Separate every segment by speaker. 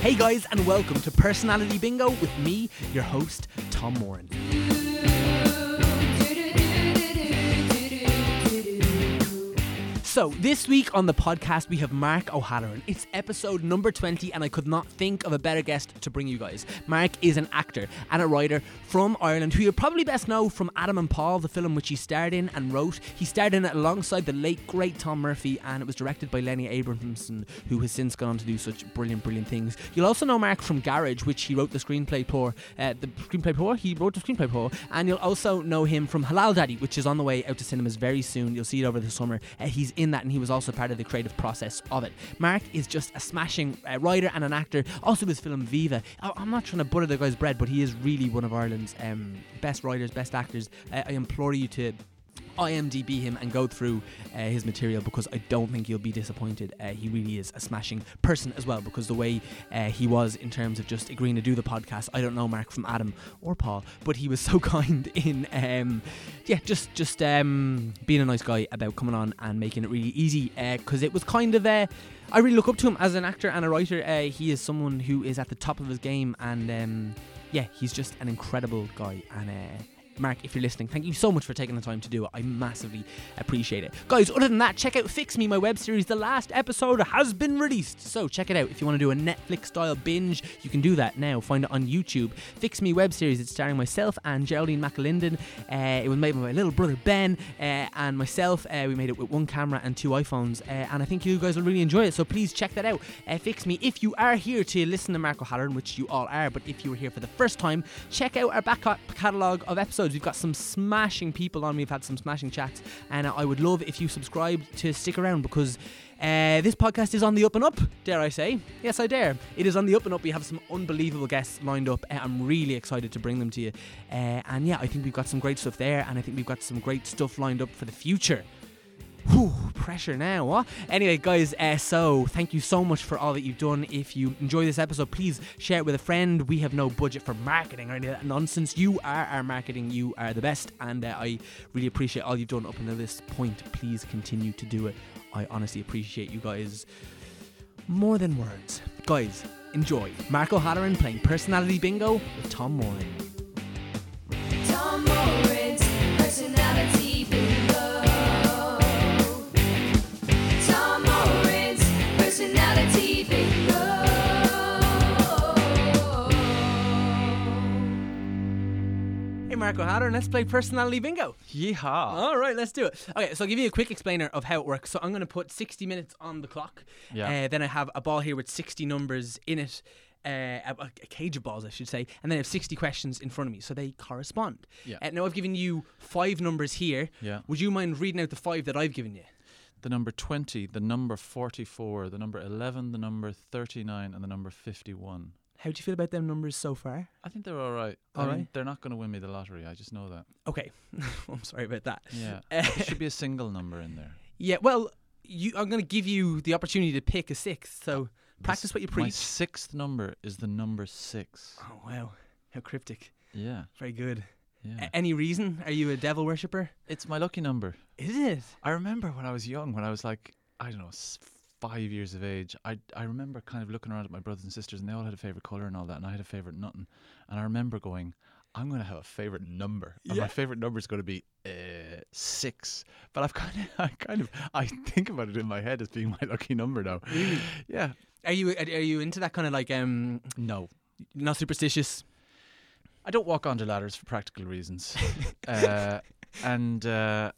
Speaker 1: Hey guys, and welcome to Personality Bingo with me, your host, Tom Moran. So, this week on the podcast, we have Mark O'Halloran. It's episode number 20, and I could not think of a better guest to bring you guys. Mark is an actor and a writer from Ireland who you'll probably best know from Adam and Paul, the film which he starred in and wrote. He starred in it alongside the late, great Tom Murphy, and it was directed by Lenny Abrahamson, who has since gone on to do such brilliant, brilliant things. You'll also know Mark from Garage, which he wrote the screenplay for. Uh, the screenplay for? He wrote the screenplay for. And you'll also know him from Halal Daddy, which is on the way out to cinemas very soon. You'll see it over the summer. Uh, he's in that, and he was also part of the creative process of it. Mark is just a smashing uh, writer and an actor. Also, his film Viva. I- I'm not trying to butter the guy's bread, but he is really one of Ireland's um, best writers, best actors. Uh, I implore you to. IMDb him and go through uh, his material because I don't think you'll be disappointed. Uh, he really is a smashing person as well because the way uh, he was in terms of just agreeing to do the podcast, I don't know Mark from Adam or Paul, but he was so kind in, um, yeah, just just um, being a nice guy about coming on and making it really easy because it was kind of uh, I really look up to him as an actor and a writer. Uh, he is someone who is at the top of his game and um, yeah, he's just an incredible guy and. Uh, Mark, if you're listening, thank you so much for taking the time to do it. I massively appreciate it. Guys, other than that, check out Fix Me, my web series. The last episode has been released. So check it out. If you want to do a Netflix style binge, you can do that now. Find it on YouTube. Fix Me web series. It's starring myself and Geraldine McAlinden. Uh, it was made by my little brother Ben uh, and myself. Uh, we made it with one camera and two iPhones. Uh, and I think you guys will really enjoy it. So please check that out. Uh, Fix Me. If you are here to listen to Mark O'Halloran, which you all are, but if you were here for the first time, check out our back catalogue of episodes. We've got some smashing people on. We've had some smashing chats, and uh, I would love if you subscribe to stick around because uh, this podcast is on the up and up. Dare I say? Yes, I dare. It is on the up and up. We have some unbelievable guests lined up. Uh, I'm really excited to bring them to you, uh, and yeah, I think we've got some great stuff there, and I think we've got some great stuff lined up for the future. Whew, pressure now, what? Anyway, guys, uh, so thank you so much for all that you've done. If you enjoy this episode, please share it with a friend. We have no budget for marketing or any of that nonsense. You are our marketing, you are the best, and uh, I really appreciate all you've done up until this point. Please continue to do it. I honestly appreciate you guys more than words. Guys, enjoy Mark O'Halloran playing Personality Bingo with Tom Moran. Mark O'Halloran, let's play Personality Bingo.
Speaker 2: Yeehaw.
Speaker 1: All right, let's do it. Okay, so I'll give you a quick explainer of how it works. So I'm going to put 60 minutes on the clock.
Speaker 2: Yeah.
Speaker 1: Uh, then I have a ball here with 60 numbers in it. Uh, a, a cage of balls, I should say, and then I have 60 questions in front of me, so they correspond.
Speaker 2: Yeah.
Speaker 1: Uh, now I've given you five numbers here.
Speaker 2: Yeah.
Speaker 1: Would you mind reading out the five that I've given you?
Speaker 2: The number 20, the number 44, the number 11, the number 39, and the number 51.
Speaker 1: How do you feel about them numbers so far?
Speaker 2: I think they're all right.
Speaker 1: All
Speaker 2: I mean,
Speaker 1: right.
Speaker 2: They're not going to win me the lottery. I just know that.
Speaker 1: Okay, I'm sorry about that.
Speaker 2: Yeah.
Speaker 1: Uh,
Speaker 2: there should be a single number in there.
Speaker 1: Yeah, well, you, I'm going to give you the opportunity to pick a sixth. So practice what you preach.
Speaker 2: My sixth number is the number six.
Speaker 1: Oh wow, how cryptic!
Speaker 2: Yeah.
Speaker 1: Very good.
Speaker 2: Yeah.
Speaker 1: A- any reason? Are you a devil worshipper?
Speaker 2: it's my lucky number.
Speaker 1: Is it?
Speaker 2: I remember when I was young, when I was like, I don't know, five years of age, I, I remember kind of looking around at my brothers and sisters, and they all had a favorite color and all that, and I had a favorite nothing. And I remember going, I'm going to have a favorite number, and
Speaker 1: Yeah.
Speaker 2: my favorite number is going to be uh, six. But I've kind of, I kind of, I think about it in my head as being my lucky number now. Yeah.
Speaker 1: Are you are you into that kind of like um
Speaker 2: No,
Speaker 1: not superstitious?
Speaker 2: I don't walk onto ladders for practical reasons, uh, and uh,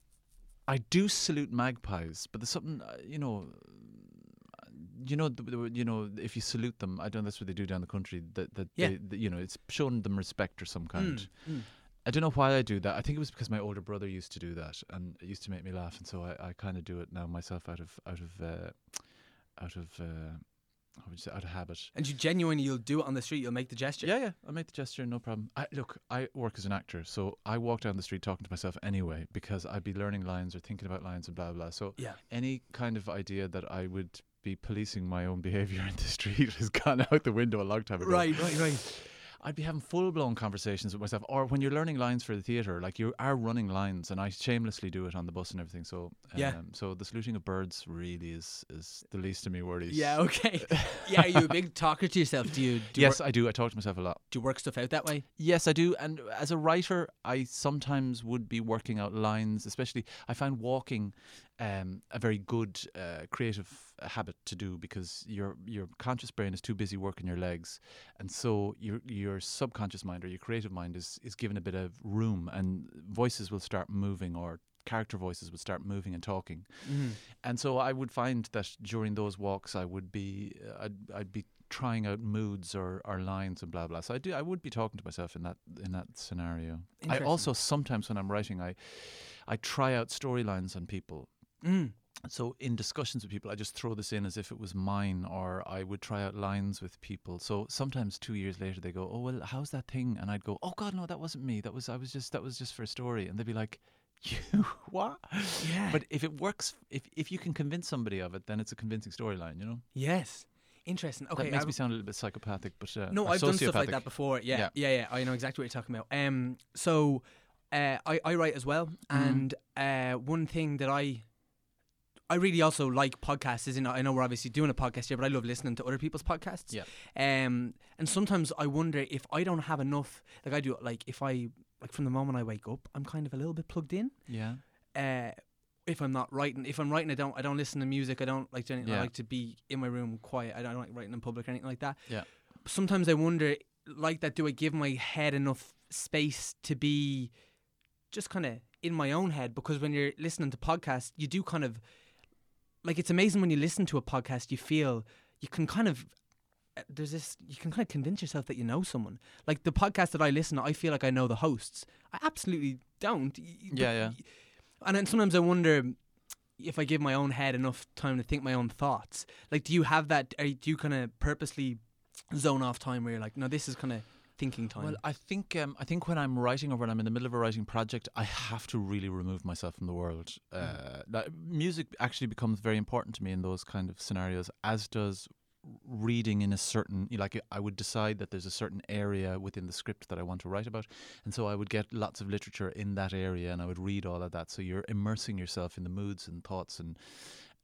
Speaker 2: I do salute magpies. But there's something, uh, you know, you know, you know, if you salute them, I don't know that's what they do down the country. That that
Speaker 1: Yeah.
Speaker 2: they, that, you know, it's showing them respect or some kind.
Speaker 1: Mm, mm.
Speaker 2: I don't know why I do that. I think it was because my older brother used to do that, and it used to make me laugh, and so I, I kind of do it now myself out of out of uh, out of uh, how would you say out of habit.
Speaker 1: And you genuinely you'll do it on the street. You'll make the gesture.
Speaker 2: Yeah, yeah, I make the gesture, no problem. I, look, I work as an actor, so I walk down the street talking to myself anyway because I'd be learning lines or thinking about lines and blah blah. So
Speaker 1: Yeah.
Speaker 2: any kind of idea that I would be policing my own behaviour in the street has gone out the window a long time ago.
Speaker 1: Right, right, right.
Speaker 2: I'd be having full blown conversations with myself. Or when you're learning lines for the theatre, like you are running lines, and I shamelessly do it on the bus and everything. So um,
Speaker 1: Yeah.
Speaker 2: So the saluting of birds really is is the least of me worries.
Speaker 1: Yeah, okay. yeah, are you a big talker to yourself? Do you do
Speaker 2: yes,
Speaker 1: work,
Speaker 2: I do. I talk to myself a lot.
Speaker 1: do you work stuff out that way?
Speaker 2: Yes, I do. And as a writer, I sometimes would be working out lines. Especially, I find walking um, a very good uh, creative habit to do because your your conscious brain is too busy working your legs, and so your your subconscious mind or your creative mind is is given a bit of room, and voices will start moving or character voices would start moving and talking. And so I would find that during those walks, I would be, uh, I'd, I'd be trying out moods or, or lines and blah blah. So I do, I would be talking to myself in that in that scenario. I also sometimes when I'm writing, I I try out storylines on people.
Speaker 1: Mm.
Speaker 2: So in discussions with people, I just throw this in as if it was mine, or I would try out lines with people. So sometimes two years later, they go, "Oh well, how's that thing?" And I'd go, "Oh God, no, that wasn't me. That was I was just that was just for a story." And they'd be like, "You what?"
Speaker 1: Yeah.
Speaker 2: But if it works, if if you can convince somebody of it, then it's a convincing storyline. You know,
Speaker 1: yes. Interesting. Okay.
Speaker 2: that makes
Speaker 1: I-
Speaker 2: me sound a little bit psychopathic, but uh,
Speaker 1: No, I've done stuff like that before. Yeah, yeah,
Speaker 2: Yeah.
Speaker 1: yeah. I know exactly what you're talking about. Um, so uh, I I write as well,
Speaker 2: Mm-hmm.
Speaker 1: and uh, one thing that I I really also like podcasts. Is I know we're obviously doing a podcast here, but I love listening to other people's podcasts.
Speaker 2: Yeah.
Speaker 1: Um, and sometimes I wonder if I don't have enough. Like I do, like if I like from the moment I wake up, I'm kind of a little bit plugged in.
Speaker 2: Yeah,
Speaker 1: uh, if I'm not writing, if I'm writing, I don't, I don't listen to music. I don't like to. Anything.
Speaker 2: I
Speaker 1: like to be in my room quiet. I don't like writing in public or anything like that.
Speaker 2: Yeah.
Speaker 1: Sometimes I wonder, like that, do I give my head enough space to be just kind of in my own head? Because when you're listening to podcasts, you do kind of like it's amazing when you listen to a podcast, you feel you can kind of. uh, There's this. You can kind of convince yourself that you know someone. Like the podcast that I listen to, I feel like I know the hosts. I absolutely don't. Y- y- but
Speaker 2: Yeah, yeah.
Speaker 1: And then sometimes I wonder if I give my own head enough time to think my own thoughts. Like, do you have that? Or do you kind of purposely zone off time where you're like, no, this is kind of thinking time?
Speaker 2: Well, I think um, I think when I'm writing or when I'm in the middle of a writing project, I have to really remove myself from the world. Uh, that music actually becomes very important to me in those kind of scenarios, as does reading in a certain like I would decide that there's a certain area within the script that I want to write about and so I would get lots of literature in that area and I would read all of that so you're immersing yourself in the moods and thoughts and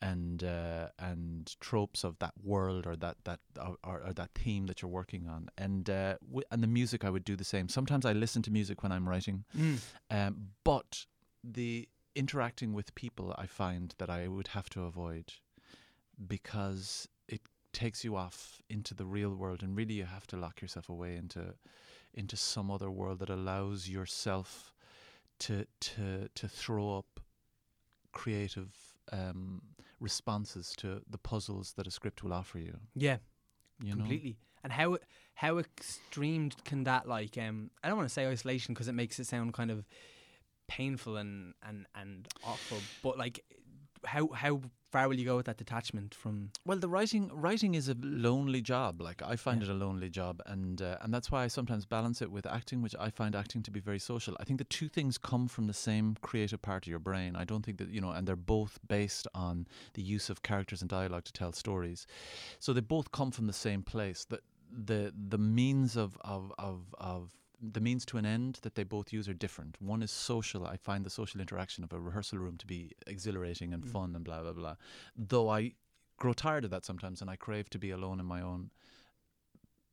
Speaker 2: and uh, and tropes of that world or that that or, or, or that theme that you're working on and uh, w- and the music I would do the same sometimes I listen to music when I'm writing
Speaker 1: Mm.
Speaker 2: um, but the interacting with people I find that I would have to avoid because it takes you off into the real world and really you have to lock yourself away into into some other world that allows yourself to to to throw up creative um, responses to the puzzles that a script will offer you.
Speaker 1: yeah,
Speaker 2: You know?
Speaker 1: completely. And how how extreme can that like? Um, I don't want to say isolation because it makes it sound kind of painful and and and awful. But like, how how far will you go with that detachment from?
Speaker 2: Well, the writing writing is a lonely job. Like I find
Speaker 1: Yeah.
Speaker 2: it a lonely job, and uh, and that's why I sometimes balance it with acting, which I find acting to be very social. I think the two things come from the same creative part of your brain. I don't think that you know, and they're both based on the use of characters and dialogue to tell stories. So they both come from the same place. That the the means of of of of the means to an end that they both use are different. One is social. I find the social interaction of a rehearsal room to be exhilarating and
Speaker 1: Mm.
Speaker 2: fun and blah blah blah. Though I grow tired of that sometimes, and I crave to be alone in my own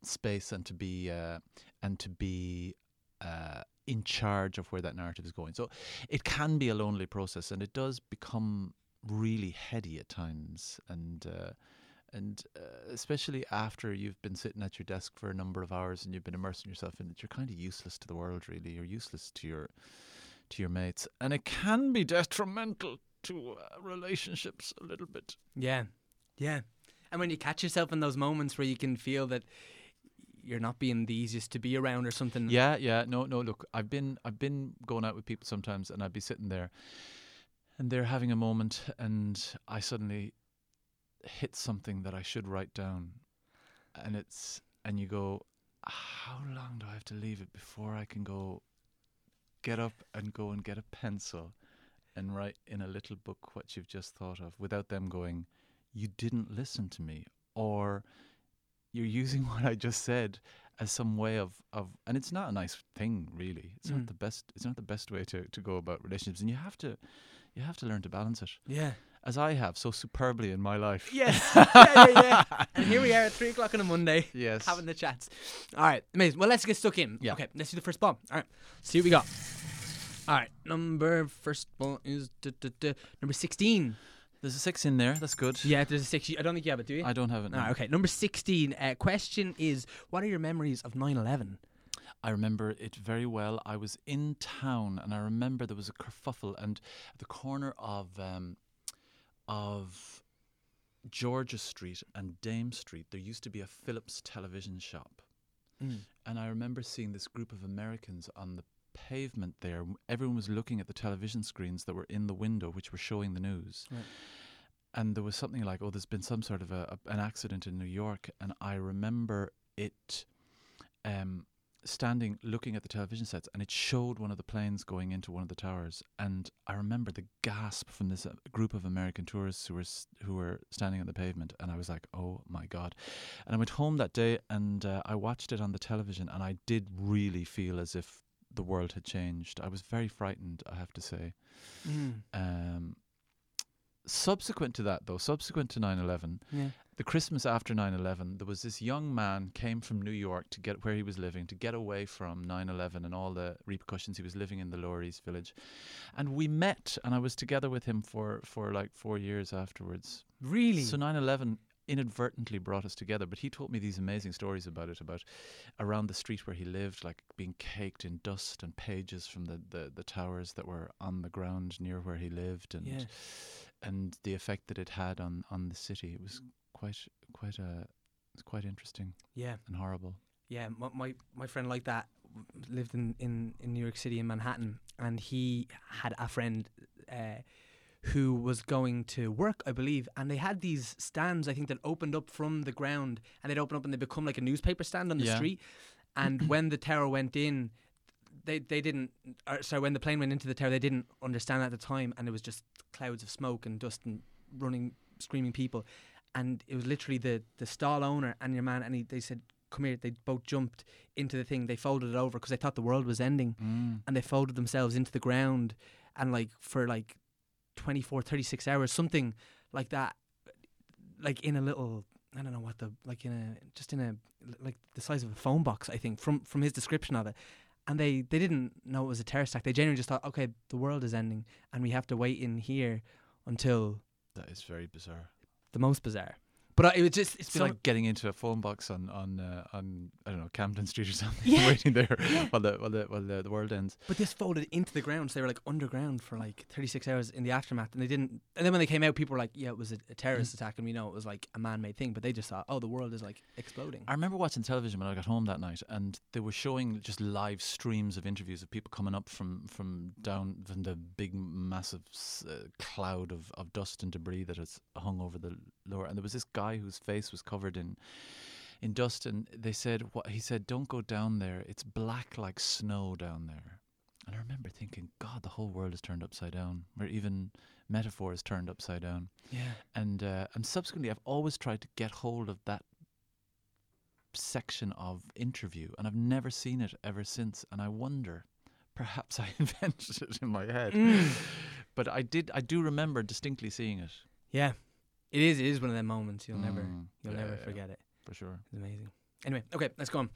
Speaker 2: space and to be uh, and to be uh, in charge of where that narrative is going. So it can be a lonely process, and it does become really heady at times, and. Uh, and uh, especially after you've been sitting at your desk for a number of hours and you've been immersing yourself in it, you're kind of useless to the world. Really, you're useless to your to your mates, and it can be detrimental to uh, relationships a little bit.
Speaker 1: Yeah, yeah. And when you catch yourself in those moments where you can feel that you're not being the easiest to be around or something.
Speaker 2: Yeah, yeah. No, no. Look, I've been I've been going out with people sometimes, and I'd be sitting there, and they're having a moment, and I suddenly hit something that I should write down, and it's and you go, how long do I have to leave it before I can go, get up and go and get a pencil, and write in a little book what you've just thought of, without them going, you didn't listen to me, or you're using what I just said as some way of of and it's not a nice thing really it's
Speaker 1: Mm.
Speaker 2: not the best it's not the best way to to go about relationships and you have to you have to learn to balance it
Speaker 1: Yeah.
Speaker 2: As i have so superbly in my life
Speaker 1: Yes. yeah, yeah, yeah. And here we are at three o'clock on a Monday.
Speaker 2: yes
Speaker 1: having the chats. All right, amazing. Well, let's get stuck in.
Speaker 2: Yeah.
Speaker 1: Okay, let's do the first ball. All right, see what we got. All right, number first ball is duh, duh, duh, number sixteen.
Speaker 2: there's a six in there that's good
Speaker 1: Yeah, there's a six. I don't think you have it, do you?
Speaker 2: i don't have it now.
Speaker 1: right, okay, number sixteen. Uh, question is, what are your memories of 9/11?
Speaker 2: I remember it very well. I was in town, and I remember there was a kerfuffle, and at the corner of um, of George's Street and Dame Street, there used to be a Philips television shop,
Speaker 1: Mm.
Speaker 2: and I remember seeing this group of Americans on the pavement there. Everyone was looking at the television screens that were in the window, which were showing the news.
Speaker 1: Right.
Speaker 2: And there was something like, "Oh, there's been some sort of a, a an accident in New York," and I remember it. Um, standing looking at the television sets and it showed one of the planes going into one of the towers and I remember the gasp from this uh, group of American tourists who were who were standing on the pavement and I was like oh my god and I went home that day and uh, I watched it on the television and I did really feel as if the world had changed I was very frightened I have to say
Speaker 1: Mm.
Speaker 2: um, subsequent to that though subsequent to 9/11
Speaker 1: Yeah.
Speaker 2: The Christmas after 9/11 there was this young man came from New York to get where he was living to get away from 9/11 and all the repercussions he was living in the Lower East Village and we met and I was together with him for for like 4 years afterwards
Speaker 1: Really?
Speaker 2: so 9/11 inadvertently brought us together but he told me these amazing stories about it about around the street where he lived like being caked in dust and pages from the the, the towers that were on the ground near where he lived and
Speaker 1: yeah.
Speaker 2: and the effect that it had on on the city it was quite quite a it's quite interesting
Speaker 1: Yeah.
Speaker 2: and horrible
Speaker 1: Yeah, my, my my friend like that lived in, in, in New York City in Manhattan, and he had a friend uh, who was going to work, I believe, and they had these stands I think that opened up from the ground, and they'd open up and they become like a newspaper stand on the
Speaker 2: Yeah.
Speaker 1: street. And when the terror went in, they they didn't. Or, sorry, when the plane went into the tower, they didn't understand at the time, and it was just clouds of smoke and dust and running, screaming people. And it was literally the the stall owner and your man, and he, they said, "Come here." They both jumped into the thing. They folded it over because they thought the world was ending,
Speaker 2: mm.
Speaker 1: and they folded themselves into the ground, and like for like 24, 36 hours, something like that, like in a little. I don't know what the like in a just in a like the size of a phone box. I think from from his description of it, and they they didn't know it was a terrorist attack. They genuinely just thought, okay, the world is ending, and we have to wait in here until
Speaker 2: that is very bizarre
Speaker 1: the most bizarre. But uh, it was just it's
Speaker 2: it's like getting into a phone box on on uh, on I don't know Camden Street or something
Speaker 1: Yeah.
Speaker 2: waiting there
Speaker 1: Yeah.
Speaker 2: while the while the while the, the world ends
Speaker 1: But this folded into the ground, so they were like underground for like 36 hours in the aftermath, and they didn't. And then when they came out, people were like, "Yeah, it was a, a terrorist
Speaker 2: Mm.
Speaker 1: attack," and we know it was like a man-made thing. But they just thought, "Oh, the world is like exploding."
Speaker 2: I remember watching television when I got home that night, and they were showing just live streams of interviews of people coming up from from down from the big massive uh, cloud of, of dust and debris that has hung over the lower. And there was this guy whose face was covered in in dust, and they said, "What he said, don't go down there. It's black like snow down there." And I remember thinking, God, the whole world is turned upside down, or even metaphor is turned upside down.
Speaker 1: Yeah,
Speaker 2: And uh, and subsequently, I've always tried to get hold of that section of interview, and I've never seen it ever since. And I wonder, perhaps I invented it in my head,
Speaker 1: Mm.
Speaker 2: but I did. I do remember distinctly seeing it.
Speaker 1: yeah. It is. It is one of them moments you'll never,
Speaker 2: Mm,
Speaker 1: you'll
Speaker 2: yeah,
Speaker 1: never
Speaker 2: yeah,
Speaker 1: forget it.
Speaker 2: for sure.
Speaker 1: It's amazing. Anyway, okay, let's go on.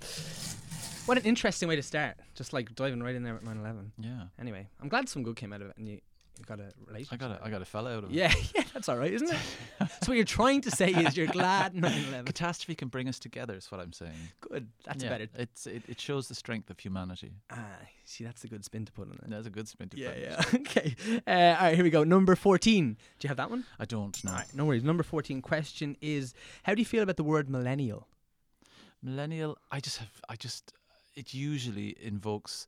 Speaker 1: What an interesting way to start. Just like diving right in there at 9/11.
Speaker 2: Yeah,
Speaker 1: Anyway, I'm glad some good came out of it, and you got a relationship.
Speaker 2: I got a, I got a fella out of it.
Speaker 1: Yeah, yeah, that's all right, isn't it? so what you're trying to say is you're glad 9/11.
Speaker 2: Catastrophe can bring us together. Is what I'm saying.
Speaker 1: Good. That's
Speaker 2: yeah,
Speaker 1: better.
Speaker 2: It's it, it shows the strength of humanity.
Speaker 1: Ah, see, that's a good spin to put on it.
Speaker 2: That's a good spin to
Speaker 1: Yeah,
Speaker 2: put it.
Speaker 1: yeah. okay. Uh, all right, here we go. Number 14. Do you have that one?
Speaker 2: I don't know.
Speaker 1: All right, no worries. Number 14 question is How do you feel about the word millennial?
Speaker 2: Millennial, I just have, I just, it usually invokes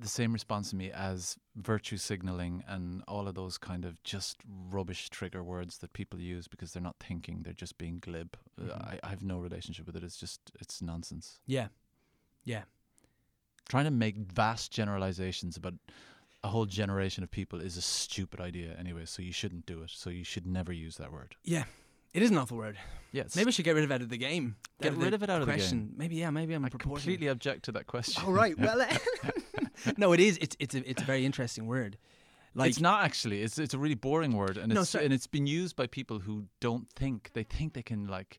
Speaker 2: the same response to me as virtue signaling and all of those kind of just rubbish trigger words that people use because they're not thinking, they're just being glib. Uh,
Speaker 1: Mhm.
Speaker 2: I, I have no relationship with it. It's just, it's nonsense.
Speaker 1: Yeah. Yeah.
Speaker 2: Trying to make vast generalizations about a whole generation of people is a stupid idea anyway, so you shouldn't do it. So you should never use that word.
Speaker 1: Yeah. It is an awful word.
Speaker 2: Yes.
Speaker 1: Maybe I should get rid of it out of the game.
Speaker 2: Get rid of it out of the
Speaker 1: question.
Speaker 2: game.
Speaker 1: Maybe yeah. Maybe I'm
Speaker 2: I completely object to that question.
Speaker 1: All right. Well, no, it is. It's it's a it's a very interesting word. Like
Speaker 2: it's not actually. It's it's a really boring word, and
Speaker 1: No,
Speaker 2: it's
Speaker 1: sorry.
Speaker 2: and it's been used by people who don't think. They think they can like,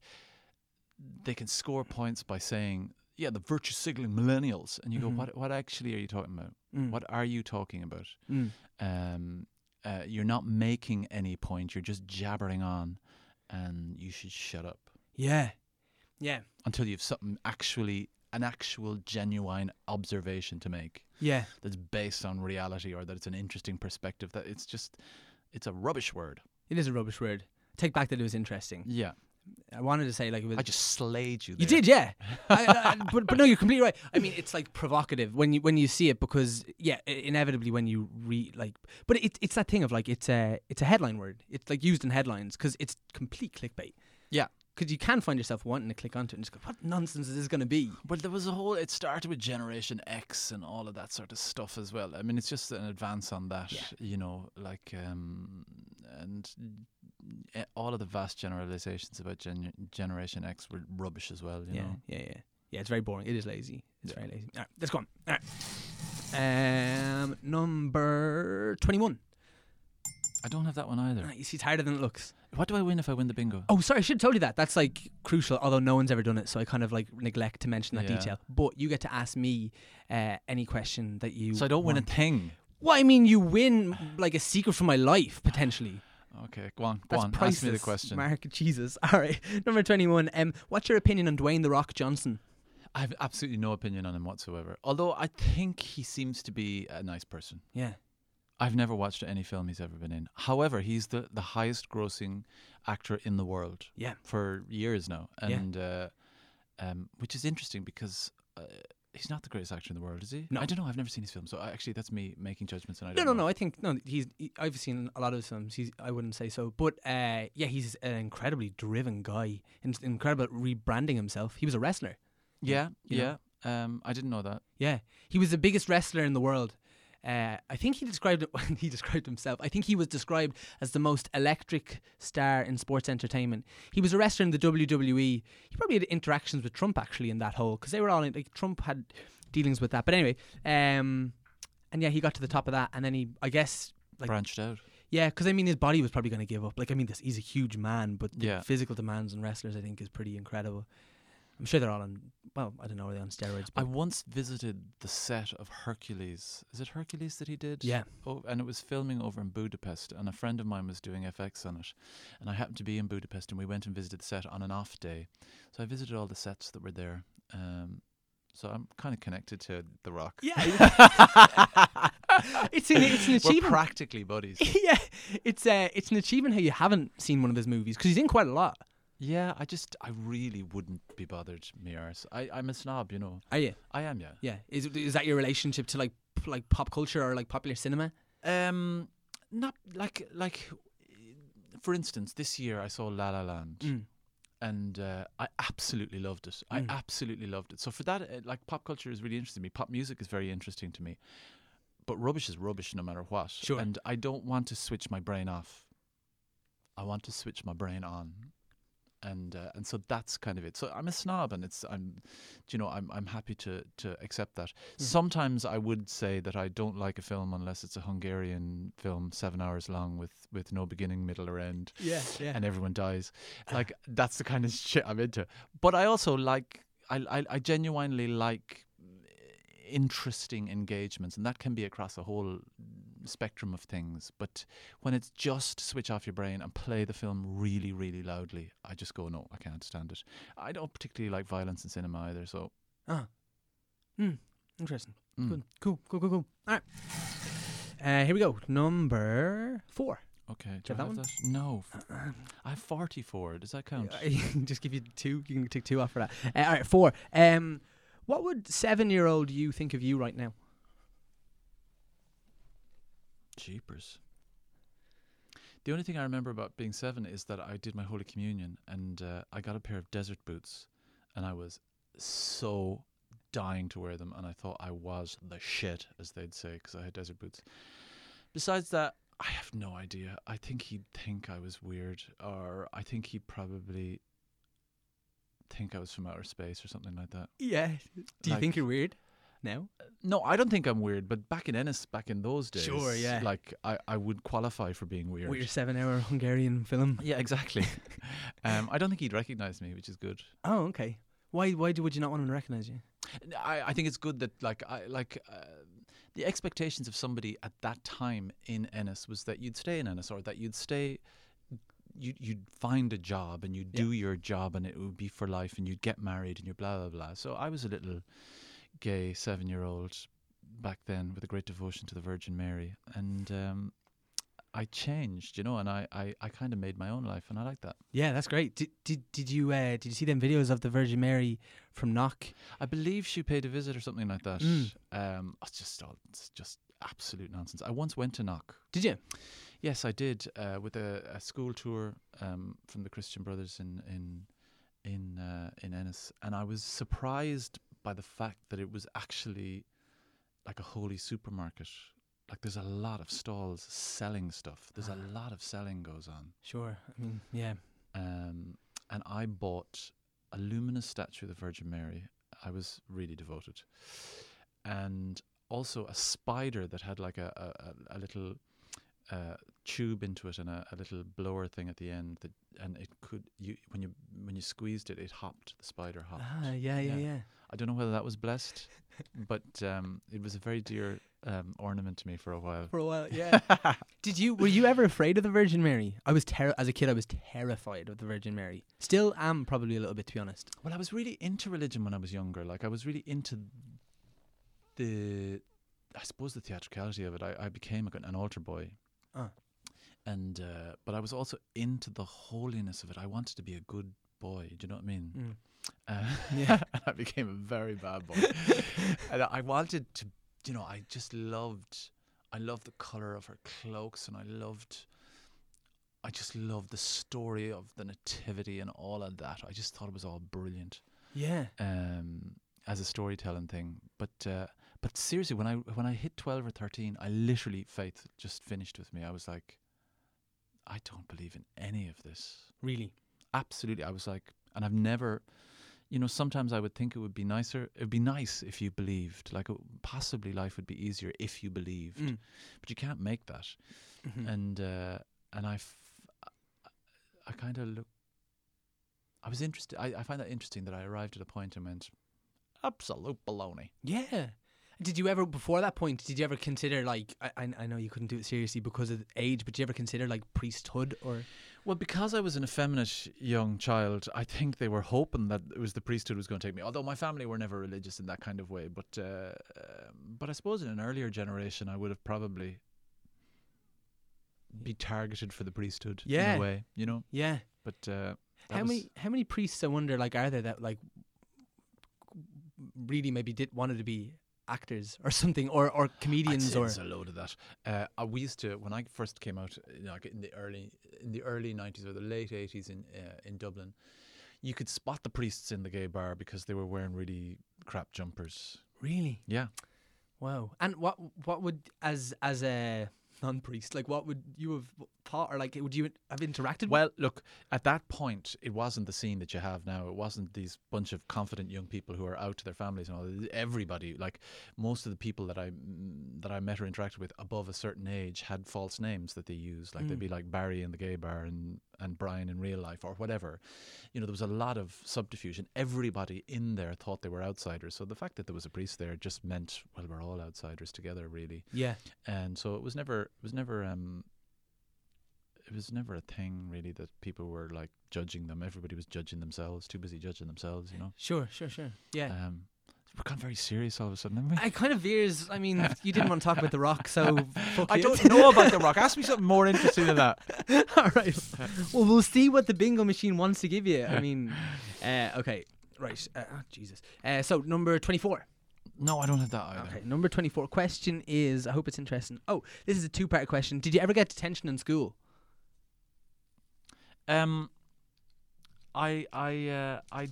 Speaker 2: they can score points by saying, "Yeah, the virtue signaling millennials," and you
Speaker 1: Mhm.
Speaker 2: go, "What what actually are you talking about?
Speaker 1: mm,
Speaker 2: What are you talking about?"
Speaker 1: mm,
Speaker 2: Um, uh, you're not making any point. You're just jabbering on, and you should shut up
Speaker 1: yeah, yeah,
Speaker 2: until you've something actually an actual genuine observation to make
Speaker 1: yeah.
Speaker 2: that's based on reality or that it's an interesting perspective. That it's just it's a rubbish word.
Speaker 1: It is a rubbish word. Take back that it was interesting.
Speaker 2: Yeah,
Speaker 1: I wanted to say like it.
Speaker 2: I just slayed you.
Speaker 1: You did, yeah. I, I, but, but no, you're completely right. I mean, it's like provocative when you when you see it because yeah, inevitably when you read like, but it's it's that thing of like it's a it's a headline word. It's like used in headlines because it's complete clickbait.
Speaker 2: Yeah.
Speaker 1: Because you can find yourself wanting to click onto it and just go, what nonsense is this going to be?
Speaker 2: Well, there was a whole. It started with Generation X and all of that sort of stuff as well. I mean, it's just an advance on that.
Speaker 1: Yeah.
Speaker 2: You know, like um, and all of the vast generalizations about gen- Generation X were rubbish as well. You
Speaker 1: yeah,
Speaker 2: know.
Speaker 1: yeah, yeah, yeah. It's very boring. It is lazy. It's
Speaker 2: Yeah.
Speaker 1: very lazy. All right, let's go on. All right. Um, number twenty-one.
Speaker 2: I don't have that one either.
Speaker 1: You see, it's harder than it looks.
Speaker 2: What do I win if I win the bingo?
Speaker 1: Oh, sorry, I should have told you that. That's like crucial, although no one's ever done it, so I kind of like neglect to mention that
Speaker 2: Yeah.
Speaker 1: detail. But you get to ask me uh, any question that you.
Speaker 2: so I don't win a
Speaker 1: want.
Speaker 2: thing.
Speaker 1: Well, I mean, you win like a secret from my life potentially.
Speaker 2: Okay, go on, go
Speaker 1: That's
Speaker 2: on.
Speaker 1: priceless.
Speaker 2: Ask me the question.
Speaker 1: Mark Jesus. All right, number twenty-one. Um, what's your opinion on Dwayne the Rock Johnson?
Speaker 2: I have absolutely no opinion on him whatsoever. Although I think he seems to be a nice person.
Speaker 1: Yeah.
Speaker 2: I've never watched any film he's ever been in. However, he's the, the highest grossing actor in the world
Speaker 1: Yeah.
Speaker 2: for years now.
Speaker 1: Yeah.
Speaker 2: And uh, um, which is interesting because uh, he's not the greatest actor in the world, is he?
Speaker 1: No.
Speaker 2: I don't know. I've never seen his film. So I, actually, that's me making judgments. And I
Speaker 1: No,
Speaker 2: don't
Speaker 1: no,
Speaker 2: know.
Speaker 1: no. I think no. He's. He, I've seen a lot of his films. He's. I wouldn't say so, but uh, yeah, he's an incredibly driven guy. In, incredible rebranding himself. He was a wrestler.
Speaker 2: Yeah,
Speaker 1: You
Speaker 2: yeah. Um, I didn't know that.
Speaker 1: Yeah, he was the biggest wrestler in the world. Uh, I think he described it when he described himself. I think he was described as the most electric star in sports entertainment. He was a wrestler in the WWE. He probably had interactions with Trump actually in that whole because they were all in, like Trump had dealings with that. But anyway, um, and yeah, he got to the top of that, and then he, I guess, like
Speaker 2: Branched out.
Speaker 1: yeah, because I mean his body was probably going to give up. Like I mean, this he's a huge man, but the
Speaker 2: Yeah.
Speaker 1: physical demands on wrestlers I think is pretty incredible. I'm sure they're all on. Well, I don't know, are they on steroids? But I
Speaker 2: once visited the set of Hercules. Is it Hercules that he did?
Speaker 1: yeah,
Speaker 2: Oh, and it was filming over in Budapest, and a friend of mine was doing FX on it, and I happened to be in Budapest, and we went and visited the set on an off day. So I visited all the sets that were there. Um, so I'm kind of connected to The Rock.
Speaker 1: yeah. it's an it's an
Speaker 2: We're
Speaker 1: achievement.
Speaker 2: practically buddies.
Speaker 1: yeah, it's uh, it's an achievement how you haven't seen one of his movies because he's in quite a lot.
Speaker 2: Yeah, I just, I really wouldn't be bothered, me arse. I, I'm a snob, you know.
Speaker 1: Are you?
Speaker 2: I am, yeah.
Speaker 1: Yeah. Is is that your relationship to like p- like pop culture or like popular cinema?
Speaker 2: Um, not like, like, for instance, this year I saw La La Land.
Speaker 1: Mm.
Speaker 2: and uh, I absolutely loved it. I
Speaker 1: Mm.
Speaker 2: absolutely loved it. So for that, uh, like pop culture is really interesting to me. Pop music is very interesting to me. But rubbish is rubbish no matter what.
Speaker 1: Sure.
Speaker 2: And I don't want to switch my brain off. I want to switch my brain on. And uh, and so that's kind of it. So I'm a snob, and it's I'm, you know, I'm I'm happy to to accept that. Sometimes I would say that I don't like a film unless it's a Hungarian film, seven hours long, with with no beginning, middle, or end
Speaker 1: Yeah, yeah.
Speaker 2: and everyone dies. Like that's the kind of shit I'm into. But I also like I I, I genuinely like interesting engagements, and that can be across a whole spectrum of things. But when it's just switch off your brain and play the film really, really loudly, I just go no, I can't stand it. I don't particularly like violence in cinema either. So
Speaker 1: Ah. Hmm. Interesting.
Speaker 2: mm.
Speaker 1: Good. Cool. Cool. Cool. Cool. All right. Uh, here we go. Number four.
Speaker 2: okay,
Speaker 1: Do
Speaker 2: do
Speaker 1: you
Speaker 2: I
Speaker 1: have
Speaker 2: have
Speaker 1: that
Speaker 2: that? No, I have 44. Does that count?
Speaker 1: Just give you two. You can take two off for that. Uh, all right, four. Um, what would seven-year-old you think of you right now?
Speaker 2: Jeepers. The only thing I remember about being seven is that I did my Holy Communion and uh, I got a pair of desert boots and I was so dying to wear them and I thought I was the shit, as they'd say, because I had desert boots. Besides that, I have no idea. I think he'd think I was weird, or I think he'd probably think I was from outer space or something like that.
Speaker 1: Yeah. Do you
Speaker 2: Like-
Speaker 1: think you're weird now?
Speaker 2: No, I don't think I'm weird, but back in Ennis, back in those days,
Speaker 1: Sure, yeah.
Speaker 2: like I, I would qualify for being weird.
Speaker 1: With your seven-hour Hungarian film.
Speaker 2: Yeah, exactly. um, I don't think he'd recognize me, which is good.
Speaker 1: Oh, okay. Why? Why do, would you not want him to recognize you?
Speaker 2: I, I think it's good that like I like uh, the expectations of somebody at that time in Ennis was that you'd stay in Ennis or that you'd stay you'd, you'd find a job and you'd
Speaker 1: Yeah.
Speaker 2: do your job and it would be for life and you'd get married and you blah blah blah. So I was a little gay seven year old back then with a great devotion to the Virgin Mary and um, I changed, you know, and I, I, I kind of made my own life and I like that.
Speaker 1: Yeah, that's great. Did did, did you uh, did you see them videos of the Virgin Mary from Knock?
Speaker 2: I believe she paid a visit or something like that.
Speaker 1: Mm.
Speaker 2: Um, it's just all, it's just absolute nonsense. I once went to Knock.
Speaker 1: Did you?
Speaker 2: Yes, I did uh, with a, a school tour um, from the Christian Brothers in in in uh, in Ennis, and I was surprised by the fact that it was actually like a holy supermarket. Like there's a lot of stalls selling stuff. There's a lot of selling goes on.
Speaker 1: Sure. I mean, yeah.
Speaker 2: Um, and I bought a luminous statue of the Virgin Mary. I was really devoted, and also a spider that had like a a, a, a little uh, tube into it and a, a little blower thing at the end that and it could you when you when you squeezed it it hopped the spider hopped
Speaker 1: Ah, yeah, yeah,
Speaker 2: Yeah.
Speaker 1: yeah.
Speaker 2: I don't know whether that was blessed but um it was a very dear um ornament to me for a while
Speaker 1: For a while, yeah. Did you were you ever afraid of the Virgin Mary? I was ter- as a kid. I was terrified of the Virgin Mary. Still am probably a little bit, to be honest.
Speaker 2: Well, I was really into religion when I was younger. Like I was really into the, I suppose the theatricality of it. I, I became an altar boy,
Speaker 1: Ah.
Speaker 2: and uh, but I was also into the holiness of it. I wanted to be a good boy. Do you know what I mean?
Speaker 1: Mm.
Speaker 2: Uh,
Speaker 1: Yeah.
Speaker 2: and I became a very bad boy. and I wanted to, you know, I just loved, I loved the color of her cloaks, and I loved, I just loved the story of the nativity and all of that. I just thought it was all brilliant
Speaker 1: Yeah.
Speaker 2: um, as a storytelling thing. But uh, but seriously, when I when I hit twelve or thirteen, I literally faith just finished with me. I was like, I don't believe in any of this.
Speaker 1: Really.
Speaker 2: Absolutely, I was like, and I've never. You know, sometimes I would think it would be nicer. It would be nice if you believed. Like, it, possibly life would be easier if you believed.
Speaker 1: Mm.
Speaker 2: But you can't make that
Speaker 1: Mhm.
Speaker 2: and uh, and I, f- I kind of look. I was interested. I, I find that interesting that I arrived at a point and went, absolute baloney.
Speaker 1: Yeah. Did you ever, before that point, did you ever consider like I, I I know you couldn't do it seriously because of age, but did you ever consider like priesthood or?
Speaker 2: Well, because I was an effeminate young child, I think they were hoping that it was the priesthood was going to take me. Although my family were never religious in that kind of way, but uh, um, but I suppose in an earlier generation, I would have probably be targeted for the priesthood
Speaker 1: Yeah.
Speaker 2: in a way, you know.
Speaker 1: Yeah.
Speaker 2: But uh,
Speaker 1: How many how many priests I wonder like are there that like really maybe did wanted to be actors or something or or comedians or
Speaker 2: there's a load of that. Uh, we used to when I first came out, like in the early in the early nineties or the late eighties in uh, in Dublin, you could spot the priests in the gay bar because they were wearing really crap jumpers.
Speaker 1: really
Speaker 2: Yeah,
Speaker 1: wow. And what what would as as a non priest like what would you have thought or like would you have interacted?
Speaker 2: Well, look, at that point, it wasn't the scene that you have now. It wasn't these bunch of confident young people who are out to their families and all. Everybody, like most of the people that I that I met or interacted with above a certain age, had false names that they used. Like they'd
Speaker 1: Mm.
Speaker 2: be like Barry in the gay bar and and Brian in real life or whatever. You know, there was a lot of subterfuge, and everybody in there thought they were outsiders. So the fact that there was a priest there just meant, well, we're all outsiders together, really
Speaker 1: yeah.
Speaker 2: and so it was never it was never um it was never a thing really that people were like judging them everybody was judging themselves too busy judging themselves you know
Speaker 1: Sure, sure, sure. Yeah.
Speaker 2: um we've gone very serious all of a sudden haven't we
Speaker 1: I kind of veers. I mean, you didn't want to talk about the Rock, so
Speaker 2: I don't know about the rock ask me something more interesting than that
Speaker 1: All right. Well, we'll see what the bingo machine wants to give you. I mean, uh, okay, right. Uh, oh, Jesus. Uh, so number twenty-four.
Speaker 2: no I don't have that either
Speaker 1: Okay, number twenty-four. Question is, I hope it's interesting. Oh, this is a two-part question. Did you ever get detention in school?
Speaker 2: Um I I uh I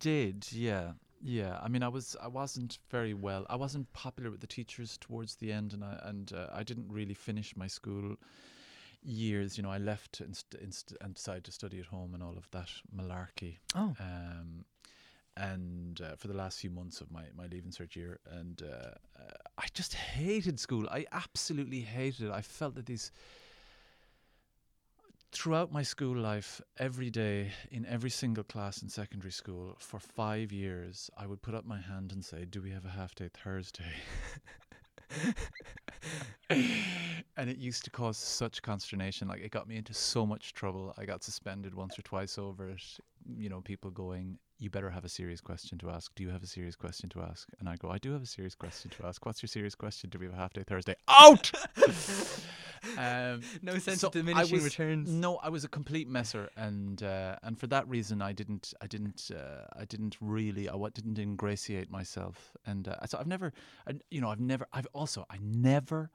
Speaker 2: did yeah Yeah, I mean, I was I wasn't very well. I wasn't popular with the teachers towards the end, and I and uh, I didn't really finish my school years. You know, I left and, st- and, decided to study at home and all of that malarkey.
Speaker 1: Oh.
Speaker 2: Um, and uh, for the last few months of my my leaving cert year, and uh, uh, I just hated school. I absolutely hated it. I felt that these throughout my school life, every day in every single class in secondary school for five years, I would put up my hand and say, "Do we have a half day Thursday?" and it used to cause such consternation. Like it got me into so much trouble. I got suspended once or twice over it. You know, people going, "You better have a serious question to ask. Do you have a serious question to ask?" And I go, "I do have a serious question to ask. What's your serious question? Do we have a half day Thursday?" Out. um,
Speaker 1: No sense
Speaker 2: so
Speaker 1: of diminishing
Speaker 2: was,
Speaker 1: returns.
Speaker 2: No, I was a complete messer, and uh, and for that reason, I didn't, I didn't, uh, I didn't really, I didn't ingratiate myself, and uh, so I've never, I, you know, I've never, I've also, I never,